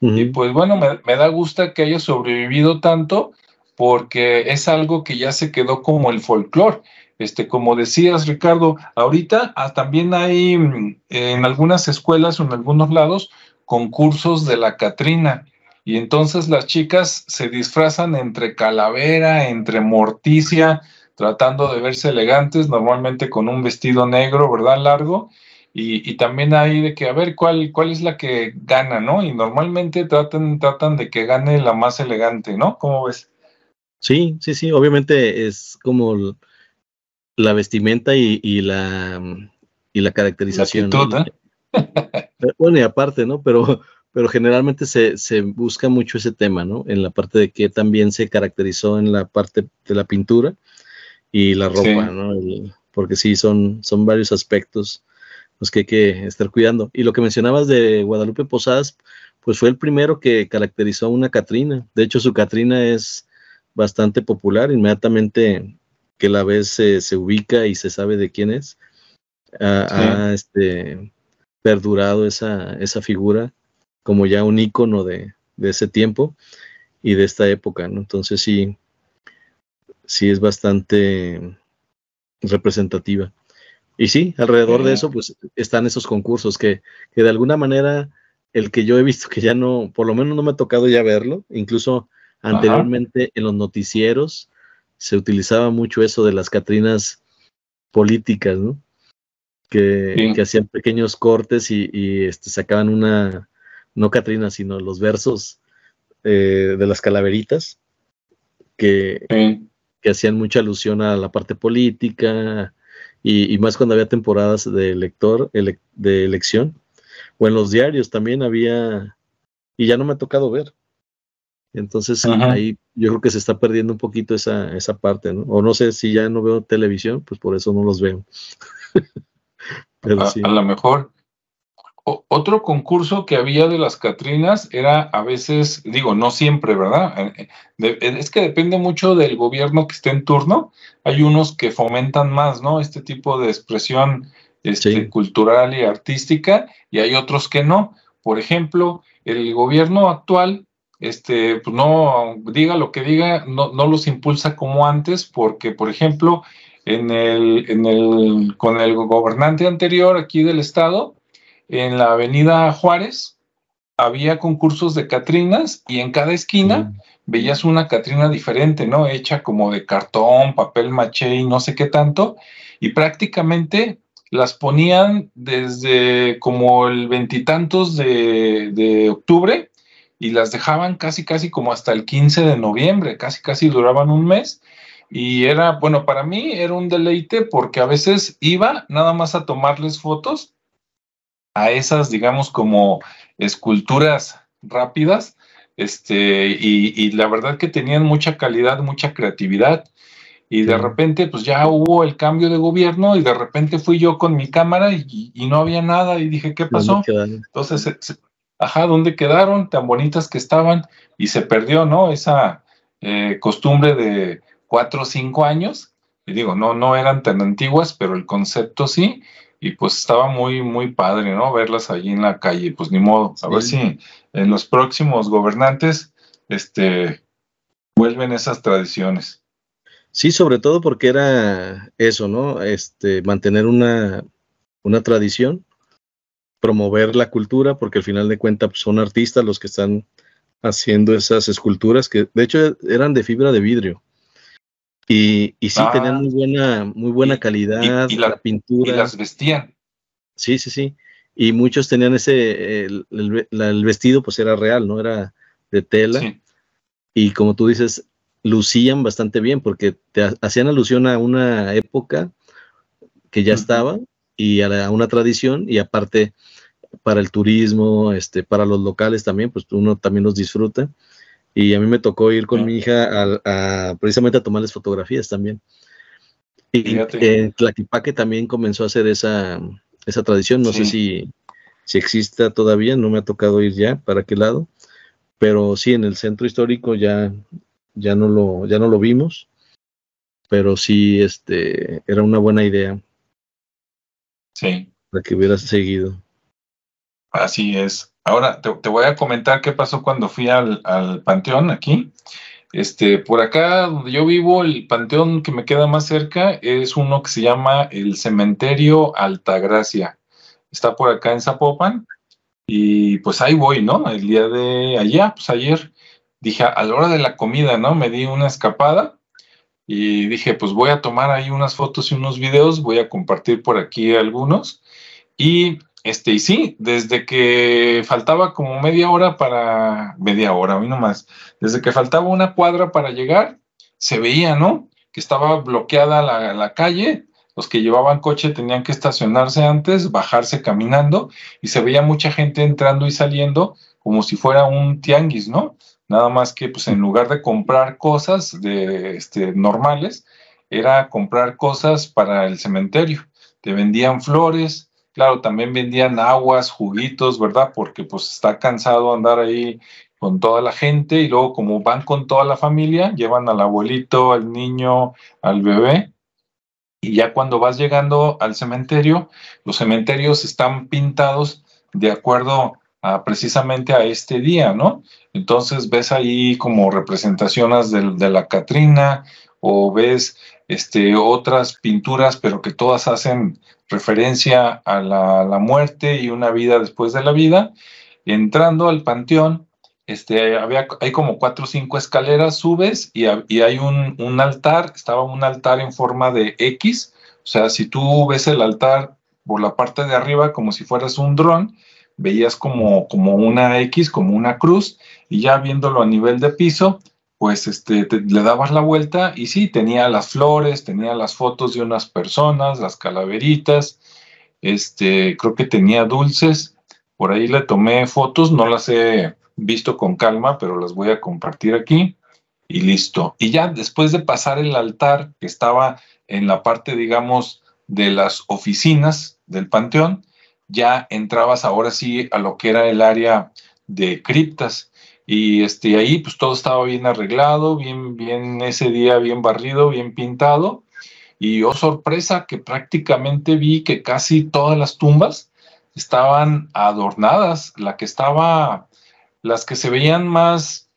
Y pues bueno, me, da gusto que haya sobrevivido tanto porque es algo que ya se quedó como el folclore. Este, como decías, Ricardo, ahorita ah, también hay mm, en algunas escuelas o en algunos lados concursos de la Catrina. Y entonces las chicas se disfrazan entre calavera, entre morticia, tratando de verse elegantes, normalmente con un vestido negro, ¿verdad? Largo. Y, también hay de que a ver cuál, cuál es la que gana, ¿no? Y normalmente tratan, tratan de que gane la más elegante, ¿no? ¿Cómo ves? Sí, sí, sí, obviamente es como la vestimenta y, la y la caracterización. bueno, y aparte, ¿no? Pero, pero generalmente se, se, busca mucho ese tema, ¿no? En la parte de que también se caracterizó en la parte de la pintura y la ropa, ¿no? porque sí, son, son varios aspectos los que hay que estar cuidando. Y lo que mencionabas de Guadalupe Posadas, pues fue el primero que caracterizó a una Catrina. De hecho, su Catrina es bastante popular. Inmediatamente que la ves se ubica y se sabe de quién es. Ha, este, perdurado esa, esa figura como ya un icono de, de ese tiempo y de esta época, ¿no? Entonces sí, sí es bastante representativa. Y sí, alrededor de eso, pues están esos concursos que, que, de alguna manera el que yo he visto que ya no, por lo menos no me ha tocado ya verlo, incluso anteriormente en los noticieros se utilizaba mucho eso de las Catrinas políticas, ¿no? Que, que hacían pequeños cortes y, y este, sacaban una, no Catrina, sino los versos eh, de las calaveritas, que, que hacían mucha alusión a la parte política, y, más cuando había temporadas de lector, de elección, o en los diarios también había, y ya no me ha tocado ver. Entonces ahí yo creo que se está perdiendo un poquito esa, esa parte, ¿no? O no sé si ya no veo televisión, pues por eso no los veo. Pero a, a lo mejor otro concurso que había de las Catrinas era a veces, digo, no siempre, ¿verdad? Eh, eh, es que depende mucho del gobierno que esté en turno. Hay unos que fomentan más, ¿no? Este tipo de expresión este, cultural y artística, y hay otros que no. Por ejemplo, el gobierno actual, este, pues no diga lo que diga, no, no los impulsa como antes, porque, por ejemplo, en el, en el, con el gobernante anterior aquí del estado, en la avenida Juárez había concursos de Catrinas y en cada esquina mm. veías una Catrina diferente, ¿no? Hecha como de cartón, papel maché y no sé qué tanto. Y prácticamente las ponían desde como el veintitantos de, de octubre y las dejaban casi, casi como hasta el 15 de noviembre, casi, casi duraban un mes. Y era, bueno, para mí era un deleite porque a veces iba nada más a tomarles fotos a esas, digamos, como esculturas rápidas, este, y, la verdad que tenían mucha calidad, mucha creatividad. Y de repente, pues ya hubo el cambio de gobierno y de repente fui yo con mi cámara y, no había nada y dije, ¿qué pasó? Entonces, ajá, ¿dónde quedaron? Tan bonitas que estaban y se perdió, ¿no? Esa eh, costumbre de cuatro o cinco años. Y digo, no, no eran tan antiguas, pero el concepto sí y pues estaba muy, muy padre, ¿no? Verlas allí en la calle, pues ni modo, a ver si en los próximos gobernantes, este, vuelven esas tradiciones. Sí, sobre todo porque era eso, ¿no? Este, mantener una, una tradición, promover la cultura, porque al final de cuentas pues, son artistas los que están haciendo esas esculturas que de hecho eran de fibra de vidrio. Y, y sí, tenían ah. muy buena, muy buena calidad, la, pintura. Y las vestían. Sí, sí, sí. Y muchos tenían ese, el, vestido pues era real, ¿no? Era de tela. Y como tú dices, lucían bastante bien porque te hacían alusión a una época que ya estaba y a, una tradición y aparte para el turismo, este, para los locales también, pues uno también los disfruta y a mí me tocó ir con mi hija a, precisamente a tomarles fotografías también. Y eh, Tlaquipaque también comenzó a hacer esa, esa tradición, no sé si, si exista todavía, no me ha tocado ir ya para qué lado, pero sí, en el centro histórico ya, ya, no, lo, ya no lo vimos, pero sí este, era una buena idea. Sí. Para que hubiera seguido. Así es. Ahora te, voy a comentar qué pasó cuando fui al, panteón aquí. Este, por acá donde yo vivo, el panteón que me queda más cerca es uno que se llama el Cementerio Altagracia. Está por acá en Zapopan y pues ahí voy, ¿no? El día de allá, pues ayer dije a la hora de la comida, ¿no? Me di una escapada y dije, pues voy a tomar ahí unas fotos y unos videos, voy a compartir por aquí algunos. Y este, y sí, desde que faltaba como media hora para, media hora, hoy nomás, desde que faltaba una cuadra para llegar, se veía, ¿no? Que estaba bloqueada la, la calle, los que llevaban coche tenían que estacionarse antes, bajarse caminando, y se veía mucha gente entrando y saliendo como si fuera un tianguis, ¿no? Nada más que, pues, en lugar de comprar cosas de, este, normales, era comprar cosas para el cementerio. Te vendían flores, Claro, también vendían aguas, juguitos, ¿verdad? Porque pues está cansado andar ahí con toda la gente y luego como van con toda la familia, llevan al abuelito, al niño, al bebé. Y ya cuando vas llegando al cementerio, los cementerios están pintados de acuerdo a precisamente a este día, ¿no? Entonces ves ahí como representaciones de, de la Catrina o ves este, otras pinturas, pero que todas hacen referencia a la, muerte y una vida después de la vida. Entrando al panteón, este, había, hay como cuatro o cinco escaleras, subes y, hay un, un, altar, estaba un altar en forma de X, o sea, si tú ves el altar por la parte de arriba como si fueras un dron, veías como, como una X, como una cruz, y ya viéndolo a nivel de piso, pues este, le dabas la vuelta y sí, tenía las flores, tenía las fotos de unas personas, las calaveritas, este, creo que tenía dulces, por ahí le tomé fotos, no las he visto con calma, pero las voy a compartir aquí y listo. Y ya después de pasar el altar que estaba en la parte, digamos, de las oficinas del panteón, ya entrabas ahora sí a lo que era el área de criptas. Y este, ahí pues todo estaba bien arreglado, bien, bien ese día, bien barrido, bien pintado. Y oh sorpresa que prácticamente vi que casi todas las tumbas estaban adornadas. La que estaba, las que se veían más,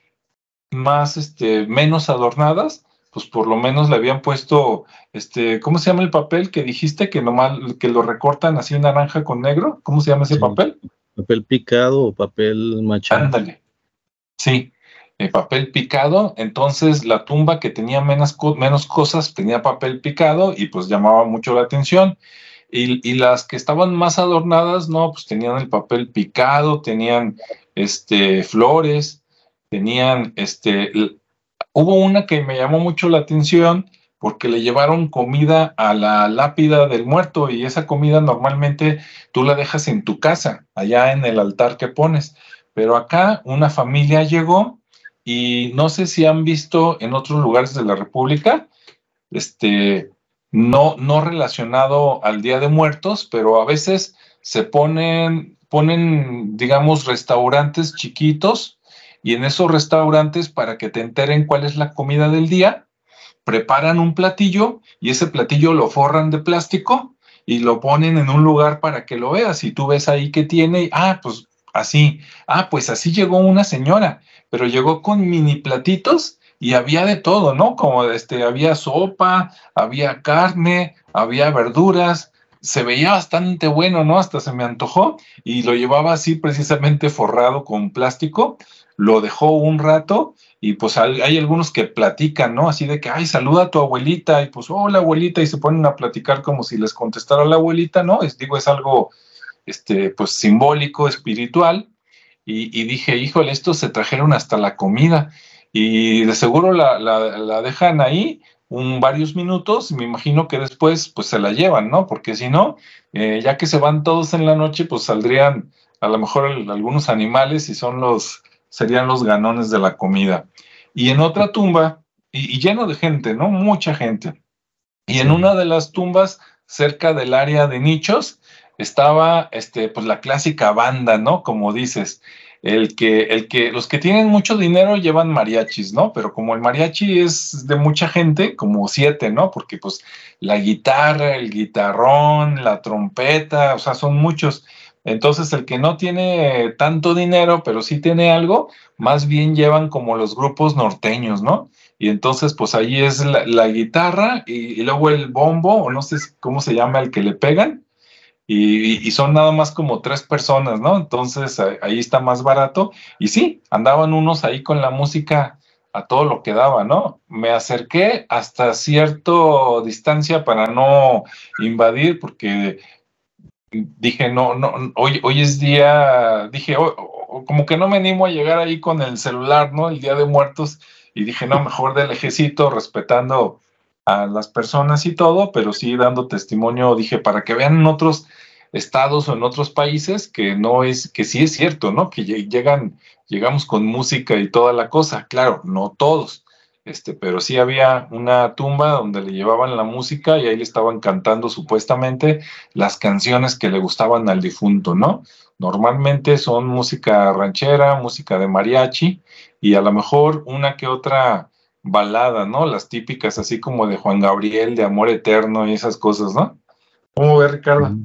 más, este, menos adornadas, pues por lo menos le habían puesto, este, ¿cómo se llama el papel que dijiste que nomás, que lo recortan así naranja con negro? ¿Cómo se llama ese papel? Papel picado o papel machado. Ándale. Sí, el papel picado. Entonces la tumba que tenía menos, menos cosas tenía papel picado y pues llamaba mucho la atención. Y, y, las que estaban más adornadas, no, pues tenían el papel picado, tenían este, flores, tenían este, Hubo una que me llamó mucho la atención porque le llevaron comida a la lápida del muerto y esa comida normalmente tú la dejas en tu casa, allá en el altar que pones. Pero acá una familia llegó y no sé si han visto en otros lugares de la República, este, no, no relacionado al Día de Muertos, pero a veces se ponen, ponen, digamos, restaurantes chiquitos y en esos restaurantes, para que te enteren cuál es la comida del día, preparan un platillo y ese platillo lo forran de plástico y lo ponen en un lugar para que lo veas. Y tú ves ahí que tiene, ah, pues así, ah, pues así llegó una señora, pero llegó con mini platitos y había de todo, ¿no? Como este, había sopa, había carne, había verduras, se veía bastante bueno, ¿no? Hasta se me antojó y lo llevaba así precisamente forrado con plástico lo dejó un rato y pues hay, algunos que platican, ¿no? Así de que, ay, saluda a tu abuelita y pues, hola abuelita y se ponen a platicar como si les contestara la abuelita, ¿no? Es, digo, es algo, este, pues simbólico, espiritual. Y, dije, híjole, estos se trajeron hasta la comida y de seguro la, la, dejan ahí un, varios minutos y me imagino que después pues se la llevan, ¿no? Porque si no, eh, ya que se van todos en la noche, pues saldrían a lo mejor algunos animales y son los serían los ganones de la comida. Y en otra tumba, y, lleno de gente, ¿no? Mucha gente. Y en una de las tumbas, cerca del área de nichos, estaba este, pues la clásica banda, ¿no? Como dices, el que, el que, los que tienen mucho dinero llevan mariachis, ¿no? Pero como el mariachi es de mucha gente, como siete, ¿no? Porque pues la guitarra, el guitarrón, la trompeta, o sea, son muchos. Entonces, el que no tiene tanto dinero, pero sí tiene algo, más bien llevan como los grupos norteños, ¿no? Y entonces, pues ahí es la, guitarra y, luego el bombo, o no sé cómo se llama el que le pegan, y, son nada más como tres personas, ¿no? Entonces, ahí está más barato. Y sí, andaban unos ahí con la música a todo lo que daba, ¿no? Me acerqué hasta cierta distancia para no invadir, porque dije, no, no, hoy, hoy es día, dije, como que no me animo a llegar ahí con el celular, ¿no? El día de muertos, y dije, no, mejor del ejército, respetando a las personas y todo, pero sí dando testimonio, dije, para que vean en otros estados o en otros países que no es, que sí es cierto, ¿no? Que llegan, llegamos con música y toda la cosa, claro, no todos, este, pero sí había una tumba donde le llevaban la música y ahí le estaban cantando supuestamente las canciones que le gustaban al difunto, ¿no? Normalmente son música ranchera, música de mariachi y a lo mejor una que otra balada, ¿no? Las típicas así como de Juan Gabriel, de Amor Eterno y esas cosas, ¿no? ¿Cómo ve Ricardo?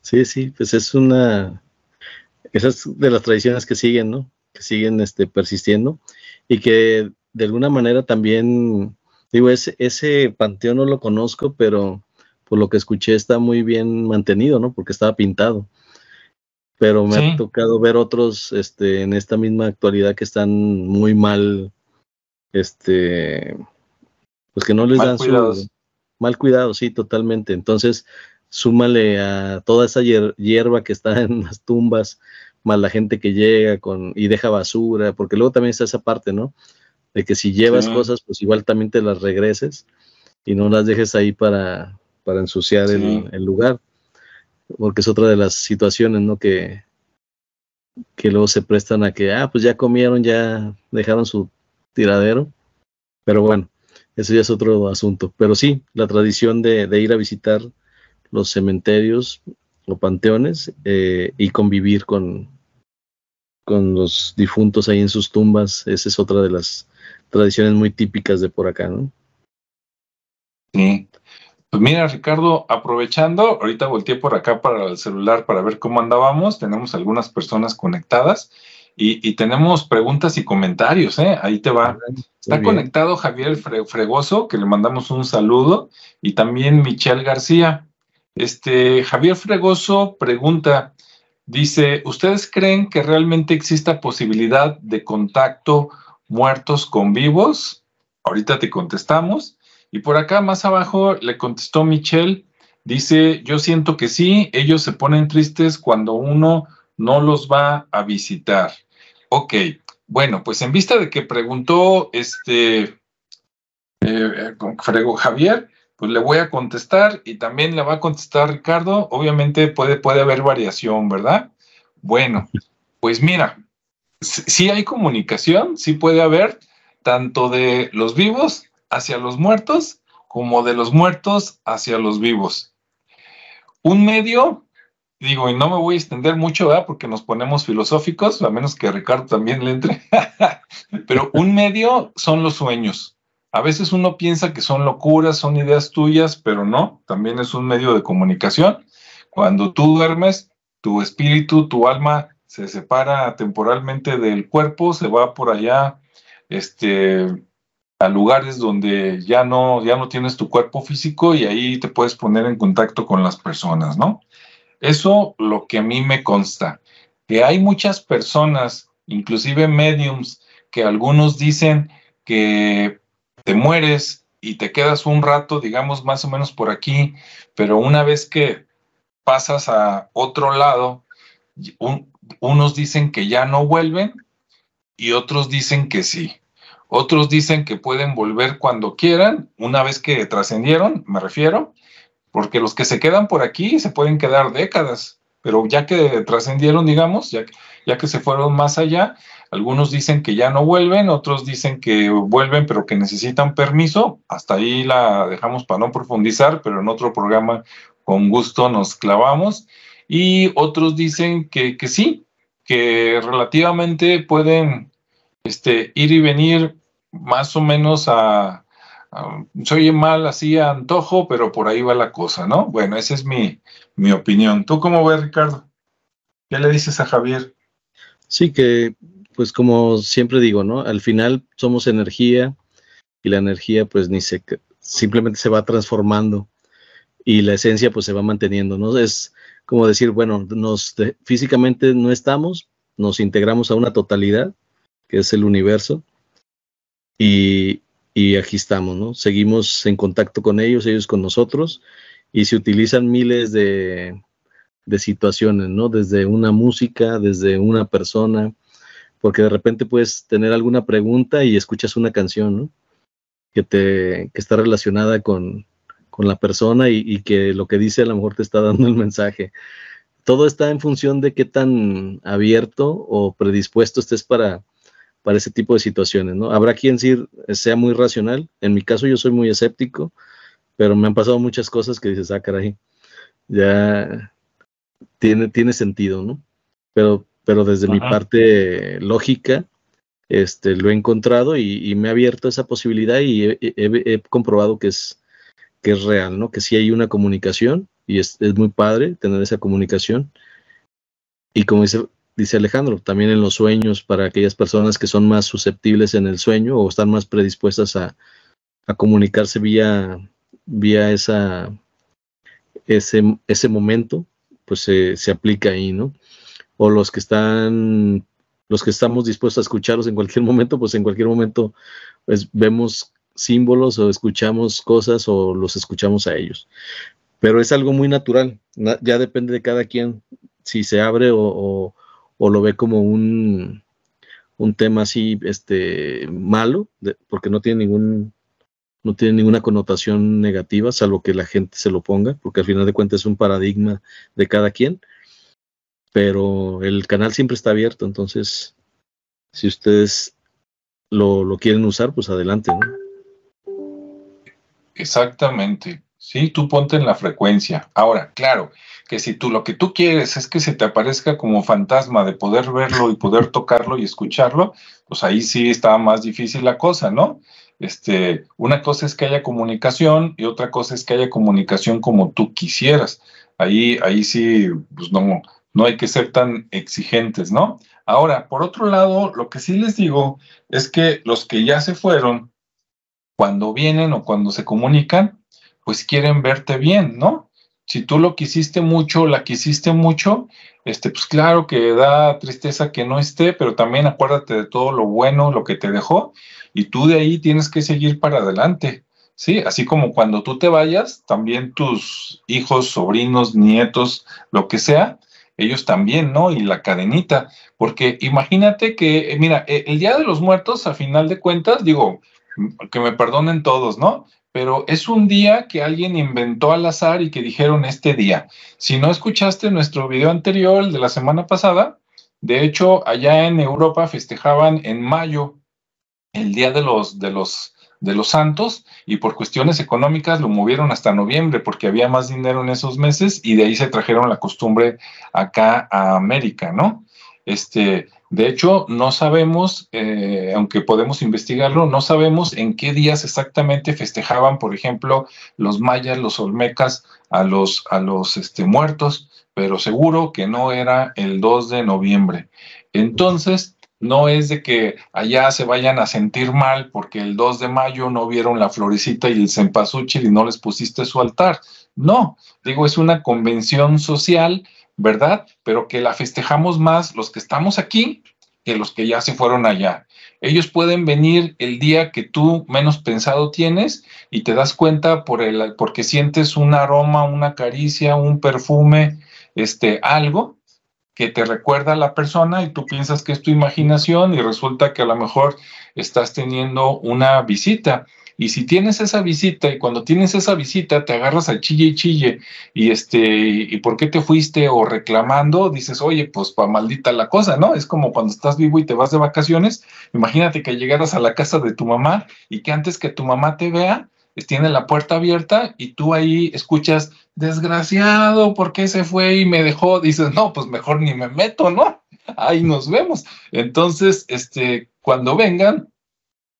Sí, sí, pues es una, esas de las tradiciones que siguen, ¿no? Que siguen este, persistiendo y que de alguna manera también, digo, ese, ese panteón no lo conozco, pero por lo que escuché está muy bien mantenido, ¿no? Porque estaba pintado. Pero me ha tocado ver otros este, en esta misma actualidad que están muy mal, este, pues que no les dan su mal cuidado, sí, totalmente. Entonces, súmale a toda esa hierba que está en las tumbas, más la gente que llega con y deja basura, porque luego también está esa parte, ¿no? De que si llevas cosas, pues igual también te las regreses y no las dejes ahí para, para ensuciar el, el, lugar, porque es otra de las situaciones, ¿no? Que, que luego se prestan a que, ah, pues ya comieron, ya dejaron su tiradero, pero bueno, eso ya es otro asunto. Pero sí, la tradición de, ir a visitar los cementerios o panteones eh, y convivir con, con los difuntos ahí en sus tumbas, esa es otra de las tradiciones muy típicas de por acá, ¿no? Sí. Pues mira, Ricardo, aprovechando, ahorita volteé por acá para el celular para ver cómo andábamos. Tenemos algunas personas conectadas y, tenemos preguntas y comentarios, ¿eh? Ahí te va. Está conectado Javier Fregoso, que le mandamos un saludo, y también Michelle García. Este, Javier Fregoso pregunta, dice, ¿ustedes creen que realmente exista posibilidad de contacto muertos con vivos? Ahorita te contestamos. Y por acá más abajo le contestó Michelle, dice, yo siento que sí, ellos se ponen tristes cuando uno no los va a visitar. Ok, bueno, pues en vista de que preguntó este eh, Frego Javier, pues le voy a contestar y también le va a contestar Ricardo. Obviamente puede, puede haber variación, ¿verdad? Bueno, pues mira, sí hay comunicación, sí puede haber, tanto de los vivos hacia los muertos como de los muertos hacia los vivos. Un medio digo, y no me voy a extender mucho, ¿verdad? Porque nos ponemos filosóficos, a menos que Ricardo también le entre. Pero un medio son los sueños. A veces uno piensa que son locuras, son ideas tuyas, pero no, también es un medio de comunicación. Cuando tú duermes, tu espíritu, tu alma se separa temporalmente del cuerpo, se va por allá, este, a lugares donde ya no, ya no tienes tu cuerpo físico y ahí te puedes poner en contacto con las personas, ¿no? Eso lo que a mí me consta, que hay muchas personas, inclusive mediums, que algunos dicen que te mueres y te quedas un rato, digamos más o menos por aquí, pero una vez que pasas a otro lado, unos dicen que ya no vuelven y otros dicen que sí. Otros dicen que pueden volver cuando quieran, una vez que trascendieron, me refiero, porque los que se quedan por aquí se pueden quedar décadas, pero ya que trascendieron, digamos, ya, que se fueron más allá, algunos dicen que ya no vuelven, otros dicen que vuelven, pero que necesitan permiso. Hasta ahí la dejamos para no profundizar, pero en otro programa con gusto nos clavamos. Y otros dicen que, que sí, que relativamente pueden este, ir y venir más o menos a, soy mal así a antojo, pero por ahí va la cosa, ¿no? Bueno, esa es mi, mi opinión. ¿Tú cómo ves, Ricardo? ¿Qué le dices a Javier? Sí, que pues como siempre digo, ¿no? Al final somos energía y la energía pues ni se, simplemente se va transformando y la esencia pues se va manteniendo, ¿no? Es como decir, bueno, nos físicamente no estamos, nos integramos a una totalidad, que es el universo, y, y aquí estamos, ¿no? Seguimos en contacto con ellos, ellos con nosotros, y se utilizan miles de, de situaciones, ¿no? Desde una música, desde una persona, porque de repente puedes tener alguna pregunta y escuchas una canción, ¿no? Que, te, que está relacionada con, con la persona y, y, que lo que dice a lo mejor te está dando el mensaje. Todo está en función de qué tan abierto o predispuesto estés para, para ese tipo de situaciones, ¿no? Habrá quien sea muy racional, en mi caso yo soy muy escéptico, pero me han pasado muchas cosas que dices, ah, caray, ya tiene, tiene sentido, ¿no? Pero, pero desde mi parte lógica, este, lo he encontrado y, me ha abierto esa posibilidad y he, comprobado que es, que es real, ¿no? Que sí hay una comunicación y es, es muy padre tener esa comunicación. Y como dice dice Alejandro, también en los sueños para aquellas personas que son más susceptibles en el sueño o están más predispuestas a, comunicarse vía, vía esa, ese, ese momento, pues se, aplica ahí, ¿no? O los que están, los que estamos dispuestos a escucharlos en cualquier momento, pues en cualquier momento pues, vemos símbolos o escuchamos cosas o los escuchamos a ellos. pero es algo muy natural, ya depende de cada quien si se abre o, lo ve como un, un tema así este malo, porque no tiene ningún no tiene ninguna connotación negativa, salvo que la gente se lo ponga, porque al final de cuentas es un paradigma de cada quien. Pero el canal siempre está abierto, entonces, si ustedes lo, lo quieren usar, pues adelante. Exactamente. Sí, tú ponte en la frecuencia. Ahora, claro, que si tú lo que tú quieres es que se te aparezca como fantasma de poder verlo y poder tocarlo y escucharlo, pues ahí sí está más difícil la cosa, ¿no? Este, una cosa es que haya comunicación y otra cosa es que haya comunicación como tú quisieras. Ahí, ahí sí, pues no, no hay que ser tan exigentes, ¿no? Ahora, por otro lado, lo que sí les digo es que los que ya se fueron, cuando vienen o cuando se comunican, pues quieren verte bien, ¿no? Si tú lo quisiste mucho, la quisiste mucho, este, pues claro que da tristeza que no esté, pero también acuérdate de todo lo bueno, lo que te dejó, y tú de ahí tienes que seguir para adelante. Sí, así como cuando tú te vayas, también tus hijos, sobrinos, nietos, lo que sea, ellos también, ¿no? Y la cadenita, porque imagínate que, mira, e, el Día de los Muertos, a final de cuentas, digo, que me perdonen todos, ¿no? Pero es un día que alguien inventó al azar y que dijeron este día. Si no escuchaste nuestro video anterior, el de la semana pasada, de hecho, allá en Europa festejaban en mayo el Día de los, de los, de los Santos y por cuestiones económicas lo movieron hasta noviembre porque había más dinero en esos meses y de ahí se trajeron la costumbre acá a América, ¿no? Este, de hecho, no sabemos, eh, aunque podemos investigarlo, no sabemos en qué días exactamente festejaban, por ejemplo, los mayas, los olmecas a los, a los este, muertos, pero seguro que no era el 2 de noviembre. Entonces, no es de que allá se vayan a sentir mal porque el 2 de mayo no vieron la florecita y el cempasúchil y no les pusiste su altar. No, digo, es una convención social, ¿verdad? Pero que la festejamos más los que estamos aquí que los que ya se fueron allá. Ellos pueden venir el día que tú menos pensado tienes y te das cuenta por el, porque sientes un aroma, una caricia, un perfume, este, algo, que te recuerda a la persona y tú piensas que es tu imaginación y resulta que a lo mejor estás teniendo una visita. Y si tienes esa visita y cuando tienes esa visita te agarras al chille y chille y este, ¿y por qué te fuiste? O reclamando, dices, oye, pues pa' maldita la cosa, ¿no? Es como cuando estás vivo y te vas de vacaciones. Imagínate que llegaras a la casa de tu mamá y que antes que tu mamá te vea, tiene la puerta abierta y tú ahí escuchas, desgraciado, ¿por qué se fue y me dejó? Dices, no, pues mejor ni me meto, ¿no? Ahí nos vemos. Entonces, este, cuando vengan,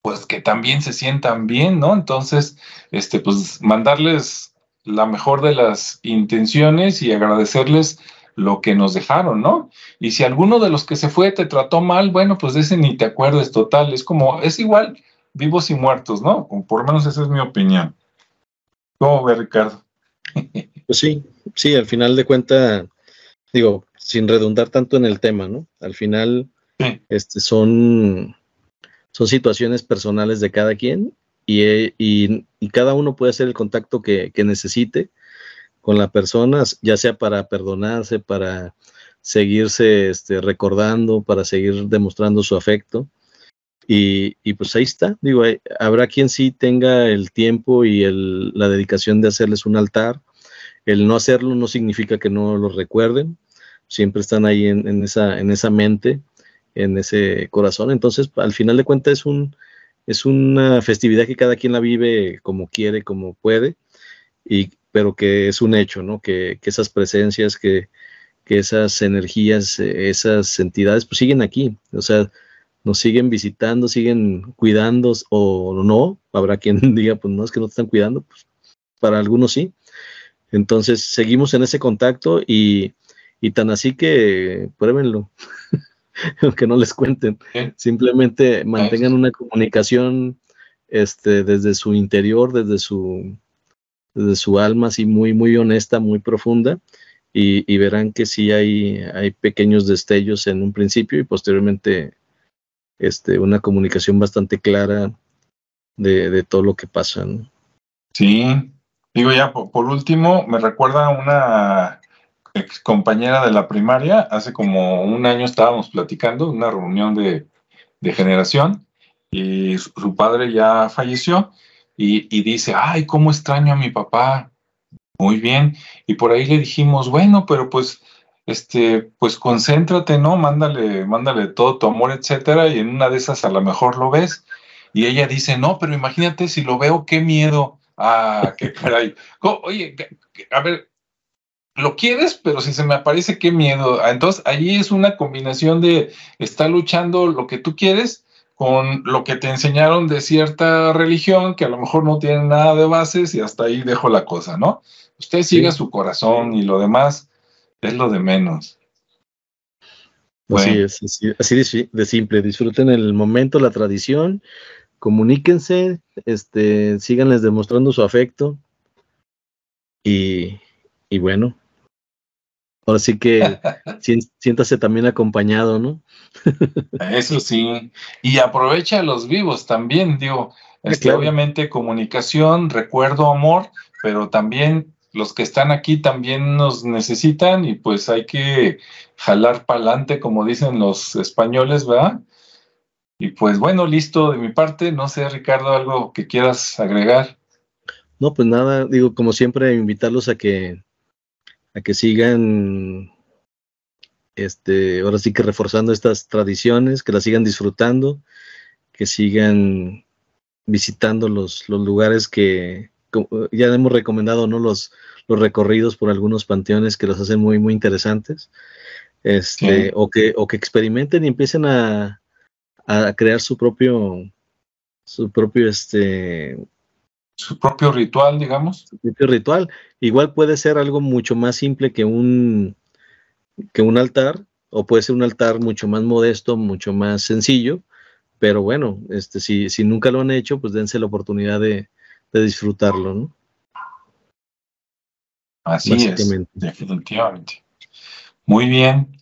pues que también se sientan bien, ¿no? Entonces, este, pues mandarles la mejor de las intenciones y agradecerles lo que nos dejaron, ¿no? Y si alguno de los que se fue te trató mal, bueno, pues de ese ni te acuerdes total, es como, es igual vivos y muertos, ¿no? Por lo menos esa es mi opinión. ¿Cómo ve, Ricardo? Pues sí, sí, al final de cuenta, digo, sin redundar tanto en el tema, ¿no? Al final, este, son, son situaciones personales de cada quien y, y, cada uno puede hacer el contacto que, que, necesite con la persona, ya sea para perdonarse, para seguirse este, recordando, para seguir demostrando su afecto. Y, y, pues ahí está, digo, habrá quien sí tenga el tiempo y el, la dedicación de hacerles un altar. El no hacerlo no significa que no lo recuerden, siempre están ahí en, en, esa, en esa mente, en ese corazón. Entonces, al final de cuentas es, un, es una festividad que cada quien la vive como quiere, como puede, y, pero que es un hecho, ¿no? Que, que esas presencias, que, que esas energías, esas entidades, pues siguen aquí. O sea, nos siguen visitando, siguen cuidando o no. Habrá quien diga, pues no es que no te están cuidando, pues para algunos sí. Entonces seguimos en ese contacto y, y tan así que pruébenlo, aunque no les cuenten. Simplemente mantengan una comunicación este, desde su interior, desde su, desde su alma, así muy, muy honesta, muy profunda. Y, y verán que sí hay, hay pequeños destellos en un principio y posteriormente este, una comunicación bastante clara de, todo lo que pasa. Sí, Digo ya, por, último, me recuerda una ex compañera de la primaria, hace como un año estábamos platicando, una reunión de, generación, y su, padre ya falleció, y, y, dice, ay, cómo extraño a mi papá, muy bien, y por ahí le dijimos, bueno, pero pues, este, pues concéntrate, ¿no? Mándale, mándale todo tu amor, etcétera, y en una de esas a lo mejor lo ves, y ella dice, no, pero imagínate si lo veo, qué miedo, ah, qué caray, oye, a ver, lo quieres, pero si se me aparece, qué miedo. Ah, entonces, allí es una combinación de estar luchando lo que tú quieres con lo que te enseñaron de cierta religión, que a lo mejor no tiene nada de bases y hasta ahí dejo la cosa, ¿no? Usted sigue su corazón y lo demás es lo de menos. Así es, así, de, simple. Disfruten el momento, la tradición, comuníquense, este, síganles demostrando su afecto y, y bueno, Ahora sí que siéntase también acompañado, ¿no? Eso sí. Y aprovecha a los vivos también, digo. Este, Obviamente comunicación, recuerdo, amor, pero también los que están aquí también nos necesitan y pues hay que jalar para adelante, como dicen los españoles, ¿verdad? Y pues bueno, listo de mi parte. No sé, Ricardo, algo que quieras agregar. No, pues nada, digo, como siempre, invitarlos a que a que sigan, este, ahora sí que reforzando estas tradiciones, que las sigan disfrutando, que sigan visitando los, los lugares que ya hemos recomendado, ¿no? Los, los recorridos por algunos panteones que los hacen muy, muy interesantes. Este, o, que, o que experimenten y empiecen a, a crear su propio, su propio, este, su propio ritual, digamos. Su propio ritual. Igual puede ser algo mucho más simple que un, que un altar, o puede ser un altar mucho más modesto, mucho más sencillo, pero bueno, este, si, si nunca lo han hecho, pues dense la oportunidad de, de disfrutarlo, ¿no? Así es, definitivamente. Muy bien.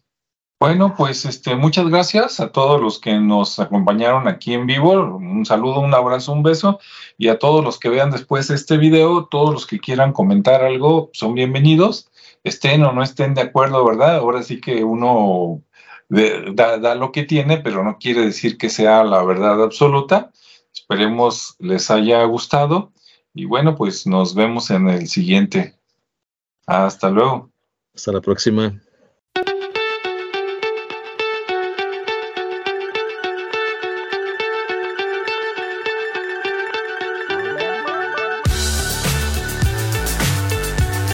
Bueno, pues este, muchas gracias a todos los que nos acompañaron aquí en vivo. Un saludo, un abrazo, un beso. Y a todos los que vean después este video, todos los que quieran comentar algo, son bienvenidos. Estén o no estén de acuerdo, ¿verdad? Ahora sí que uno da, da lo que tiene, pero no quiere decir que sea la verdad absoluta. Esperemos les haya gustado. Y bueno, pues nos vemos en el siguiente. Hasta luego. Hasta la próxima.